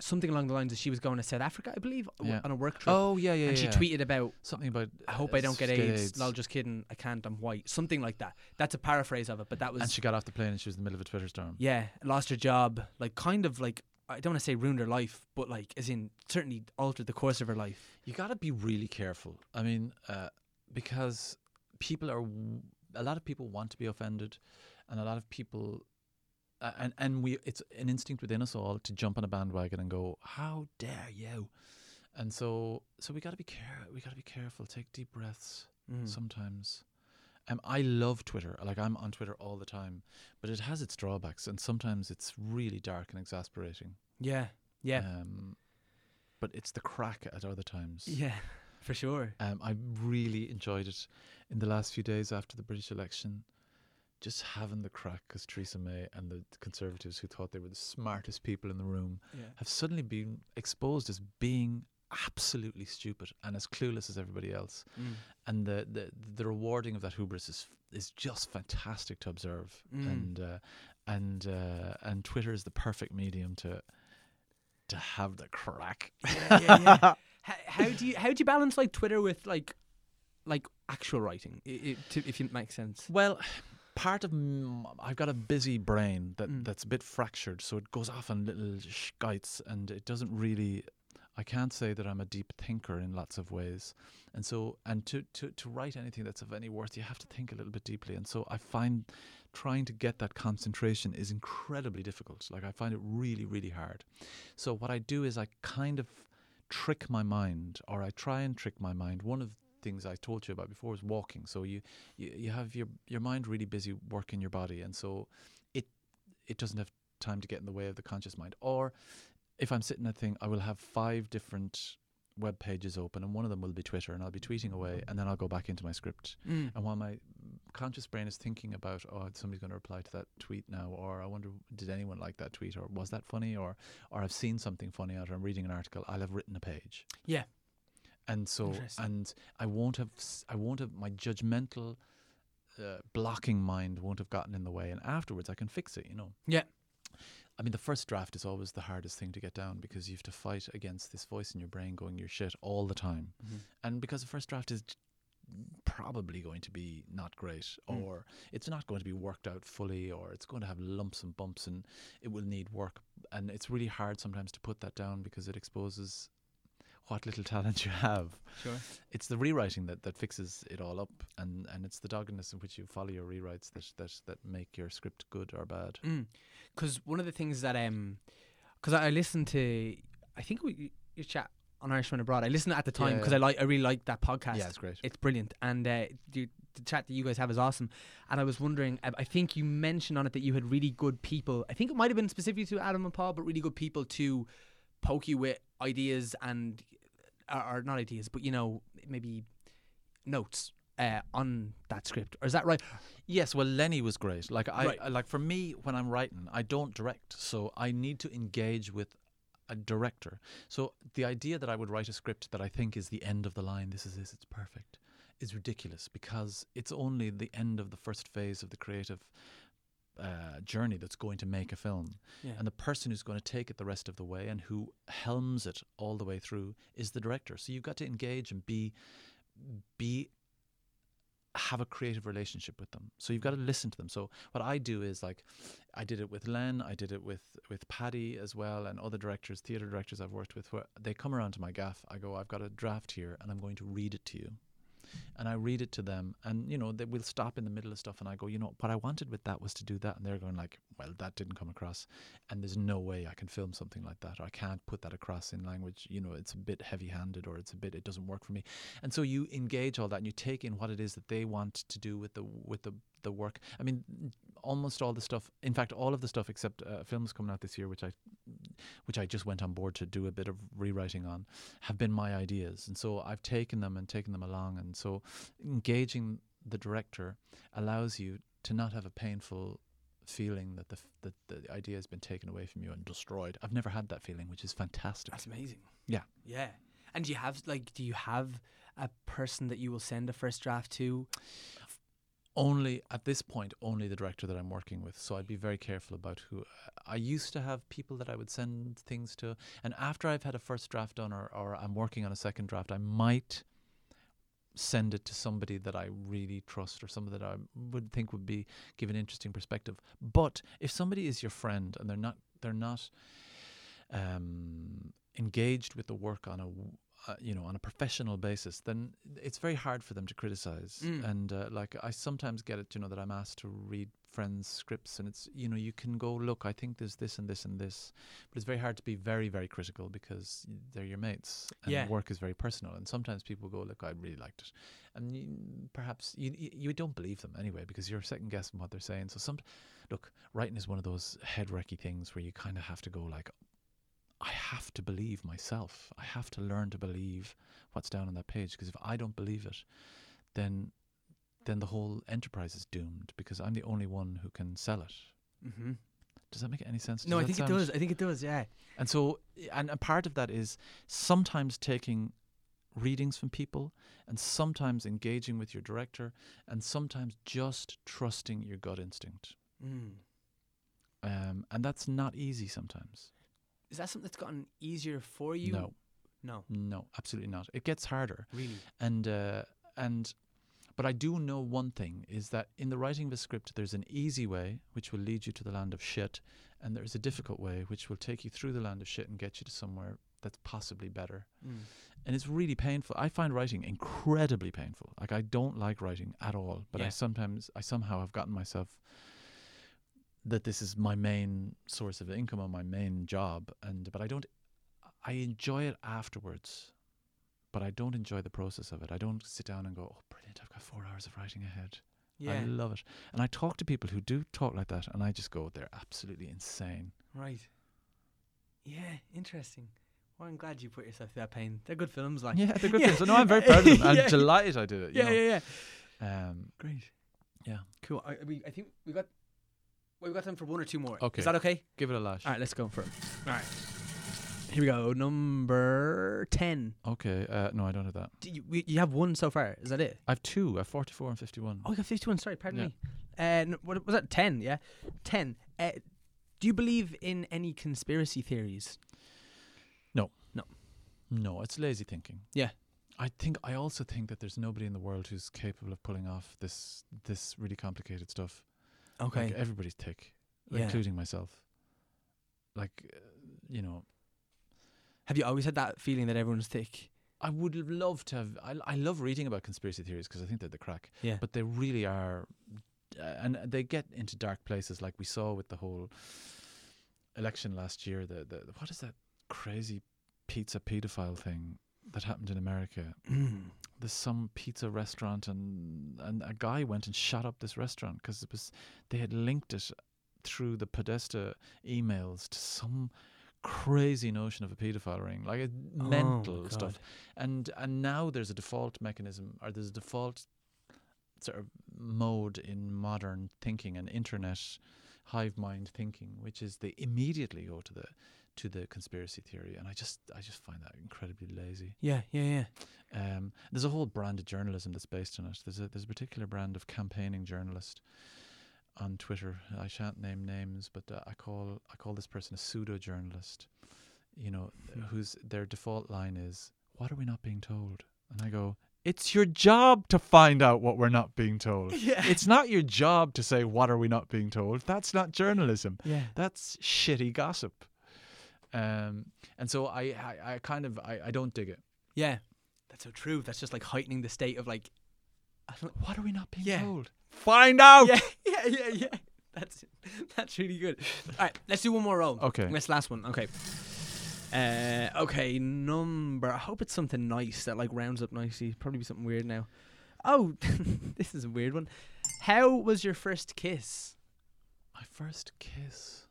Speaker 1: something along the lines of she was going to South Africa, I believe,
Speaker 2: Yeah.
Speaker 1: on a work trip,
Speaker 2: oh, yeah, yeah,
Speaker 1: and she tweeted about,
Speaker 2: Something about.
Speaker 1: "I hope
Speaker 2: uh,
Speaker 1: I don't get
Speaker 2: s-
Speaker 1: AIDS." Lol, just kidding. I can't. I'm white. Something like that. That's a paraphrase of it, but that was
Speaker 2: And she got off the plane and she was in the middle of a Twitter storm.
Speaker 1: yeah, lost her job, like kind of like I don't want to say ruined her life, but like as in certainly altered the course of her life.
Speaker 2: You got to be really careful. I mean, uh, because people are, w- a lot of people want to be offended, and a lot of people, uh, and and we, it's an instinct within us all to jump on a bandwagon and go, "How dare you!" And so, so we got to be care, we got to be careful. Take deep breaths
Speaker 1: Mm.
Speaker 2: sometimes, Um, I love Twitter. Like I'm on Twitter all the time, but it has its drawbacks, and sometimes it's really dark and exasperating.
Speaker 1: Yeah. Yeah.
Speaker 2: Um, but it's the crack at other times.
Speaker 1: yeah. For sure.
Speaker 2: Um, I really enjoyed it in the last few days after the British election. Just having the crack because Theresa May and the Conservatives, who thought they were the smartest people in the room,
Speaker 1: Yeah.
Speaker 2: have suddenly been exposed as being absolutely stupid and as clueless as everybody else.
Speaker 1: Mm.
Speaker 2: And the the, the rewarding of that hubris is is just fantastic to observe.
Speaker 1: Mm.
Speaker 2: And uh, and uh, and Twitter is the perfect medium to to have the crack.
Speaker 1: yeah, yeah, yeah. how, how do you how do you balance like Twitter with like like actual writing? I i to, if it makes sense.
Speaker 2: Well, part of I've got a busy brain that
Speaker 1: Mm.
Speaker 2: that's a bit fractured, so it goes off on little skites, and it doesn't really. I can't say that I'm a deep thinker in lots of ways, and so and to to to write anything that's of any worth, you have to think a little bit deeply, and so I find trying to get that concentration is incredibly difficult. Like I find it really really hard. So what I do is I kind of trick my mind, or I try and trick my mind. One of the things I told you about before is walking. So you you, you have your your mind really busy working your body, and so it it doesn't have time to get in the way of the conscious mind. Or if I'm sitting at a thing, I will have five different web pages open, and one of them will be Twitter, and I'll be tweeting away, and then I'll go back into my script.
Speaker 1: Mm.
Speaker 2: And while my conscious brain is thinking about, oh, somebody's going to reply to that tweet now, or I wonder, did anyone like that tweet, or was that funny, or or I've seen something funny out, or I'm reading an article, I'll have written a page.
Speaker 1: Yeah.
Speaker 2: And so, and I won't have, I won't have my judgmental, uh, blocking mind won't have gotten in the way, and afterwards I can fix it. You know.
Speaker 1: Yeah.
Speaker 2: I mean, the first draft is always the hardest thing to get down because you have to fight against this voice in your brain going your shit all the time
Speaker 1: Mhm.
Speaker 2: and because the first draft is probably going to be not great
Speaker 1: Mm.
Speaker 2: or it's not going to be worked out fully or it's going to have lumps and bumps and it will need work and it's really hard sometimes to put that down because it exposes what little talent you have
Speaker 1: Sure.
Speaker 2: it's the rewriting that, that fixes it all up and, and it's the doggedness in which you follow your rewrites that, that, that make your script good or bad
Speaker 1: Because one of the things that um, because I, I listened to, I think we your chat on Irishman Abroad. I listened at the time because
Speaker 2: yeah.
Speaker 1: I like I really like that podcast.
Speaker 2: yeah it's great
Speaker 1: It's brilliant, and uh, the, the chat that you guys have is awesome. And I was wondering, I, I think you mentioned on it that you had really good people. I think it might have been specifically to Adam and Paul, but really good people to poke you with ideas and, or, not ideas, but you know maybe notes uh, on that script. Or is that right?
Speaker 2: Yes, well, Lenny was great. Like I,
Speaker 1: Right.
Speaker 2: I- like for me when I'm writing, I don't direct, so I need to engage with a director. So the idea that I would write a script that I think is the end of the line, this is this, it's perfect, is ridiculous because it's only the end of the first phase of the creative uh, journey that's going to make a film.
Speaker 1: Yeah.
Speaker 2: And the person who's going to take it the rest of the way and who helms it all the way through is the director. So you've got to engage and be be have a creative relationship with them. So you've got to listen to them. So what I do is like I did it with Len, I did it with with Paddy as well and other directors, theater directors I've worked with where they come around to my gaff. I go, I've got a draft here and I'm going to read it to you. And I read it to them and you know, they will stop in the middle of stuff and I go, you know, what I wanted with that was to do that and they're going like, Well, that didn't come across and there's no way I can film something like that. Or I can't put that across in language, you know, it's a bit heavy handed or it's a bit it doesn't work for me. And so you engage all that and you take in what it is that they want to do with the with the the work. I mean, almost all the stuff. In fact, all of the stuff except uh, films coming out this year, which I which I just went on board to do a bit of rewriting on, have been my ideas. And so I've taken them and taken them along. And so engaging the director allows you to not have a painful feeling that the f- that the idea has been taken away from you and destroyed. I've never had that feeling, which is fantastic.
Speaker 1: That's amazing.
Speaker 2: Yeah.
Speaker 1: Yeah. And do you have like do you have a person that you will send a first draft to?
Speaker 2: Only at this point only the director that I'm working with. So I'd be very careful about who I used to have people that I would send things to. And after I've had a first draft done or, or I'm working on a second draft I might send it to somebody that I really trust or somebody that I would think would be give an interesting perspective. But if somebody is your friend and they're not they're not um, engaged with the work on a uh, you know, on a professional basis, then it's very hard for them to criticize.
Speaker 1: Mm.
Speaker 2: And uh, like I sometimes get it, you know, that I'm asked to read friends' scripts, and it's you know, you can go look. I think there's this and this and this, but it's very hard to be very very critical because they're your mates, and
Speaker 1: Yeah.
Speaker 2: work is very personal. And sometimes people go, look, I really liked it, and you, perhaps you you you don't believe them anyway because you're second guessing what they're saying. So some, look, writing is one of those head wrecky things where you kind of have to go like. I have to believe myself. I have to learn to believe what's down on that page because if I don't believe it, then then the whole enterprise is doomed because I'm the only one who can sell it.
Speaker 1: Mm-hmm.
Speaker 2: Does that make any sense?
Speaker 1: No, I think
Speaker 2: sound-
Speaker 1: it does. I think it does. Yeah.
Speaker 2: And so, and a part of that is sometimes taking readings from people, and sometimes engaging with your director, and sometimes just trusting your gut instinct.
Speaker 1: Mm.
Speaker 2: Um, and that's not easy sometimes.
Speaker 1: Is that something that's gotten easier for you?
Speaker 2: No,
Speaker 1: No.
Speaker 2: no, absolutely not. It gets harder.
Speaker 1: Really.
Speaker 2: and uh, and but I do know one thing is that in the writing of a script there's an easy way which will lead you to the land of shit and there's a difficult way which will take you through the land of shit and get you to somewhere that's possibly better
Speaker 1: Mm.
Speaker 2: and it's really painful I find writing incredibly painful like I don't like writing at all but I sometimes I somehow have gotten myself that this is my main source of income or my main job and but I don't I enjoy it afterwards but I don't enjoy the process of it. I don't sit down and go, "Oh, brilliant! I've got four hours of writing ahead."
Speaker 1: Yeah.
Speaker 2: I love it, and I talk to people who do talk like that, and I just go, "They're absolutely insane."
Speaker 1: Right. Yeah. Interesting. Well, I'm glad you put yourself through that pain. They're good films, like.
Speaker 2: Yeah, they're good
Speaker 1: Yeah.
Speaker 2: things. I know I'm very proud of them. I'm
Speaker 1: Yeah.
Speaker 2: delighted I did it.
Speaker 1: Yeah,
Speaker 2: know.
Speaker 1: yeah, yeah.
Speaker 2: Um,
Speaker 1: Great.
Speaker 2: Yeah.
Speaker 1: Cool. I, we, I think we got. Well, we got time for one or two more.
Speaker 2: Okay.
Speaker 1: Is that okay?
Speaker 2: give it a lash.
Speaker 1: All right. Let's go for it. All right. Here we go. Number ten.
Speaker 2: Okay. Uh, no, I don't have that.
Speaker 1: Do you, we, you have one so far. Is that it?
Speaker 2: I have two. I have 44 and 51.
Speaker 1: Oh, you got fifty-one. Sorry, pardon
Speaker 2: Yeah.
Speaker 1: me. Uh, what was that? Ten. Yeah. Ten. Uh, do you believe in any conspiracy theories?
Speaker 2: No. No. No, it's lazy thinking.
Speaker 1: Yeah.
Speaker 2: I think I also think that there's nobody in the world who's capable of pulling off this this really complicated stuff.
Speaker 1: Okay.
Speaker 2: Like everybody's thick,
Speaker 1: Yeah.
Speaker 2: including myself. Like, uh, you know,
Speaker 1: Have you always had that feeling that everyone's thick?
Speaker 2: I would love to have. I, I love reading about conspiracy theories because I think they're the crack.
Speaker 1: Yeah.
Speaker 2: But they really are, uh, and they get into dark places, like we saw with the whole election last year. The the what is that crazy pizza pedophile thing that happened in America? There's some pizza restaurant, and and a guy went and shut up this restaurant because it was they had linked it through the Podesta emails to some crazy notion of a pedophile ring, like a oh mental
Speaker 1: Oh,
Speaker 2: stuff. And and now there's a default mechanism, or there's a default sort of mode in modern thinking and internet hive mind thinking, which is they immediately go to the to the conspiracy theory, and I just I just find that incredibly lazy.
Speaker 1: Yeah, yeah, yeah.
Speaker 2: Um, there's a whole brand of journalism that's based on it. There's a there's a particular brand of campaigning journalist on Twitter. I shan't name names, but uh, I call I call this person a pseudo journalist. You know,
Speaker 1: Hmm.
Speaker 2: whose their default line is, "What are we not being told?" And I go, "It's your job to find out what we're not being told.
Speaker 1: Yeah.
Speaker 2: It's not your job to say what are we not being told. That's not journalism.
Speaker 1: Yeah.
Speaker 2: That's shitty gossip." Um, and so I, I, I kind of I, I don't dig it.
Speaker 1: Yeah. That's so true. That's just like heightening the state of like
Speaker 2: What are we not being
Speaker 1: Yeah.
Speaker 2: told? Find out.
Speaker 1: Yeah, yeah, yeah, yeah. That's that's really good. All right, let's do one more roll.
Speaker 2: Okay.
Speaker 1: This last one. Okay. Uh, okay, number. I hope it's something nice that like rounds up nicely. Probably be something weird now. Oh, this is a weird one. How was your first kiss?
Speaker 2: My first kiss.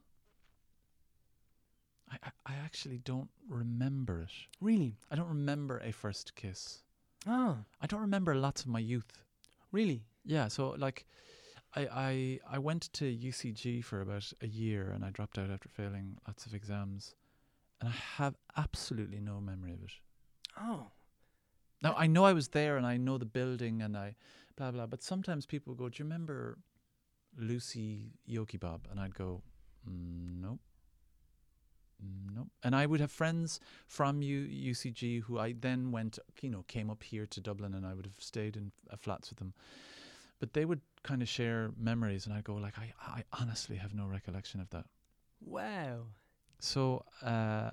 Speaker 2: I, I, actually don't remember it.
Speaker 1: Really?
Speaker 2: I don't remember a first kiss.
Speaker 1: Oh,
Speaker 2: I don't remember lots of my youth.
Speaker 1: really?
Speaker 2: Yeah, so like I I I went to UCG for about a year and I dropped out after failing lots of exams. And I have absolutely no memory of it.
Speaker 1: Oh,
Speaker 2: Now I know I was there and I know the building and I blah blah. But sometimes people go, "Do you remember Lucy Yoki Bob?" And I'd go, "Mm, "Nope, Nope." And I would have friends from U- UCG who I then went, you know, came up here to Dublin and I would have stayed in uh, flats with them. But they would kind of share memories, and I'd go like, "I I honestly have no recollection of that."
Speaker 1: wow.
Speaker 2: So uh,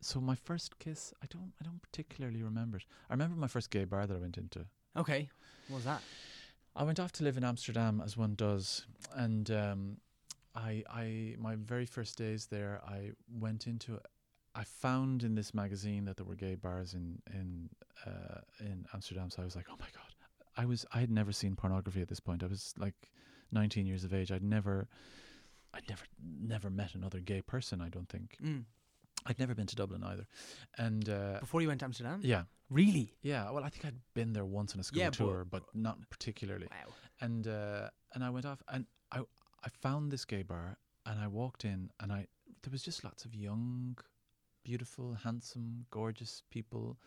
Speaker 2: so my first kiss, I don't, I don't particularly remember it. I remember my first gay bar that I went into.
Speaker 1: Okay. What was that?
Speaker 2: I went off to live in Amsterdam as one does, and um, I, I, my very first days there, I went into. I found in this magazine that there were gay bars in in uh, in Amsterdam, so I was like, oh my god! I was I had never seen pornography at this point. I was like 19 years of age. I'd never, I'd never, never met another gay person. I don't think
Speaker 1: Mm.
Speaker 2: I'd never been to Dublin either, and uh,
Speaker 1: Before you went to Amsterdam?
Speaker 2: yeah,
Speaker 1: Really?
Speaker 2: yeah. Well, I think I'd been there once on a school
Speaker 1: Yeah, but-
Speaker 2: tour, but not particularly
Speaker 1: Wow.
Speaker 2: and uh, and I went off and I I found this gay bar and I walked in and I there was just lots of young, beautiful, handsome, gorgeous people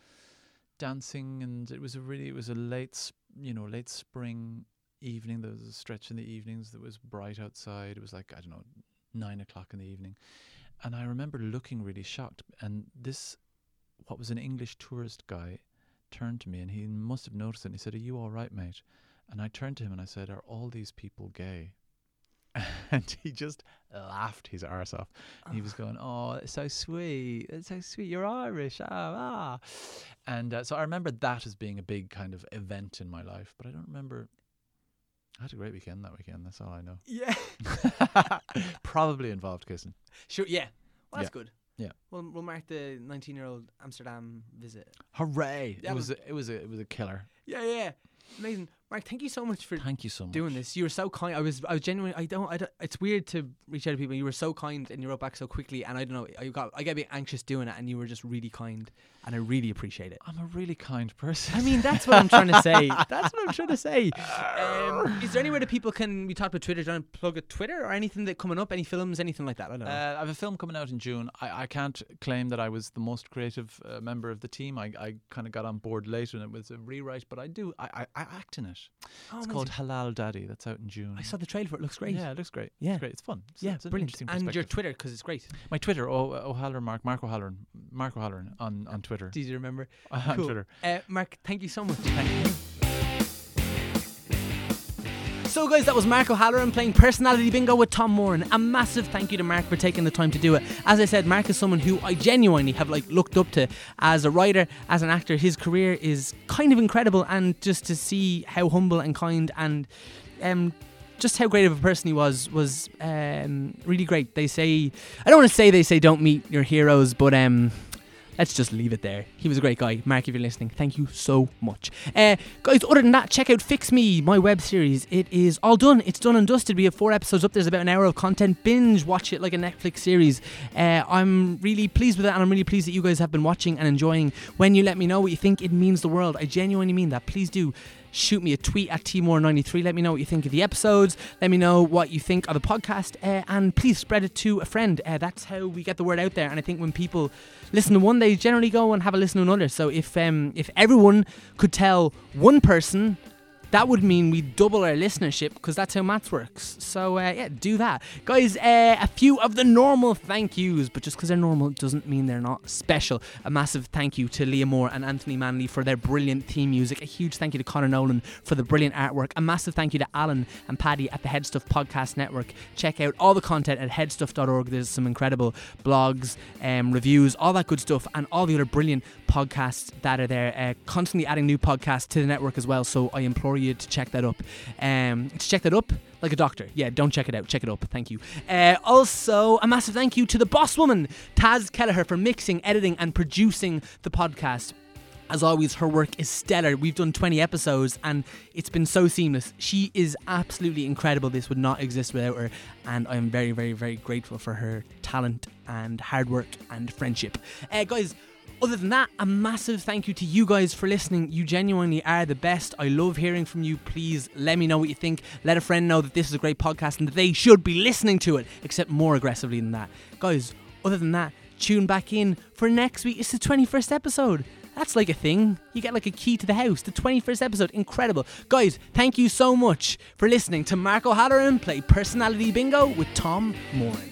Speaker 2: dancing and it was a really it was a late you know late spring evening. There was a stretch in the evenings that was bright outside. It was like I don't know nine o'clock in the evening. And I remember looking really shocked and this what was an English tourist guy turned to me and he must have noticed it and he said are you all right mate? And I turned to him and I said, Are all these people gay? And he just laughed his arse off. He was going, Oh, it's so sweet. It's so sweet. You're Irish. Ah, ah. And uh, so I remember that as being a big kind of event in my life, but I don't remember. I had a great weekend that weekend. That's all I know.
Speaker 1: Yeah.
Speaker 2: Probably involved kissing.
Speaker 1: Sure. Yeah. Well, that's
Speaker 2: Yeah.
Speaker 1: good.
Speaker 2: Yeah.
Speaker 1: We'll, we'll mark the 19 year old Amsterdam visit.
Speaker 2: Hooray!
Speaker 1: That
Speaker 2: it was a, it was a, it was a killer.
Speaker 1: Yeah, yeah. Amazing. Mark, thank you so much for
Speaker 2: Thank you so much.
Speaker 1: doing this. You were so kind. I was, I was genuinely. I don't, I don't. It's weird to reach out to people. You were so kind, and you wrote back so quickly. And I don't know. I got, I get a bit anxious doing it, and you were just really kind, and I really appreciate it.
Speaker 2: I'm a really kind person.
Speaker 1: I mean, that's what I'm trying to say. That's what I'm trying to say. Um, is there anywhere that people can we talk about Twitter? Do you want to plug a Twitter or anything that coming up? Any films? Anything like that? I don't know.
Speaker 2: Uh, I have a film coming out in June. I, I can't claim that I was the most creative uh, member of the team. I, I kind of got on board late and it was a rewrite, but I do. I, I, I act in it.
Speaker 1: Oh,
Speaker 2: it's called Halal Daddy. That's out in June.
Speaker 1: I saw the trailer for it. Looks great.
Speaker 2: Yeah, it looks great.
Speaker 1: Yeah.
Speaker 2: it's great. It's fun. It's,
Speaker 1: yeah,
Speaker 2: it's
Speaker 1: brilliant. And your. Twitter because it's great.
Speaker 2: My Twitter, oh, O'Halloran Mark, Mark O'Halloran, Mark O'Halloran on, on Twitter.
Speaker 1: It's easy to remember.
Speaker 2: on
Speaker 1: Cool.
Speaker 2: Twitter.
Speaker 1: Uh, Mark, thank you so much. So, guys, that was Mark O'Halloran playing Personality Bingo with Tom Moran. A massive thank you to Mark for taking the time to do it. As I said, Mark is someone who I genuinely have like looked up to as a writer, as an actor. His career is kind of incredible, and just to see how humble and kind and um, just how great of a person he was was um, really great. They say I don't want to say they say don't meet your heroes, but um, let's just leave it there. He was a great guy. Mark, if you're listening, thank you so much. Uh, guys, other than that, check out Fix Me, my web series. It is all done. It's done and dusted. We have four episodes up. There's about an hour of content. Binge watch it like a Netflix series. Uh, I'm really pleased with it, and I'm really pleased that you guys have been watching and enjoying. When you let me know what you think, it means the world. I genuinely mean that. Please do shoot me a tweet at Timor93. Let me know what you think of the episodes. Let me know what you think of the podcast. Uh, and please spread it to a friend. Uh, that's how we get the word out there. And I think when people listen to one, they generally go and have a listen to another. So if um, if everyone could tell one person that would mean we double our listenership because that's how maths works. So uh, yeah, do that, guys. Uh, a few of the normal thank yous, but just because they're normal doesn't mean they're not special. A massive thank you to Leah Moore and Anthony Manley for their brilliant theme music. A huge thank you to Connor Nolan for the brilliant artwork. A massive thank you to Alan and Paddy at the Headstuff Podcast Network. Check out all the content at headstuff.org. There's some incredible blogs, um, reviews, all that good stuff, and all the other brilliant podcasts that are there. Uh, constantly adding new podcasts to the network as well. So I implore you to check that up. Um, to check that up like a doctor. Yeah, don't check it out. Check it up. Thank you. Uh, also, a massive thank you to the boss woman, Taz Kelleher, for mixing, editing, and producing the podcast. As always, her work is stellar. We've done 20 episodes and it's been so seamless. She is absolutely incredible. This would not exist without her. And I'm very, very, very grateful for her talent and hard work and friendship. Uh, guys, other than that, a massive thank you to you guys for listening. You genuinely are the best. I love hearing from you. Please let me know what you think. Let a friend know that this is a great podcast and that they should be listening to it, except more aggressively than that. Guys, other than that, tune back in for next week. It's the 21st episode. That's like a thing. You get like a key to the house. The 21st episode. Incredible. Guys, thank you so much for listening to Mark O'Halloran play Personality Bingo with Tom Moran.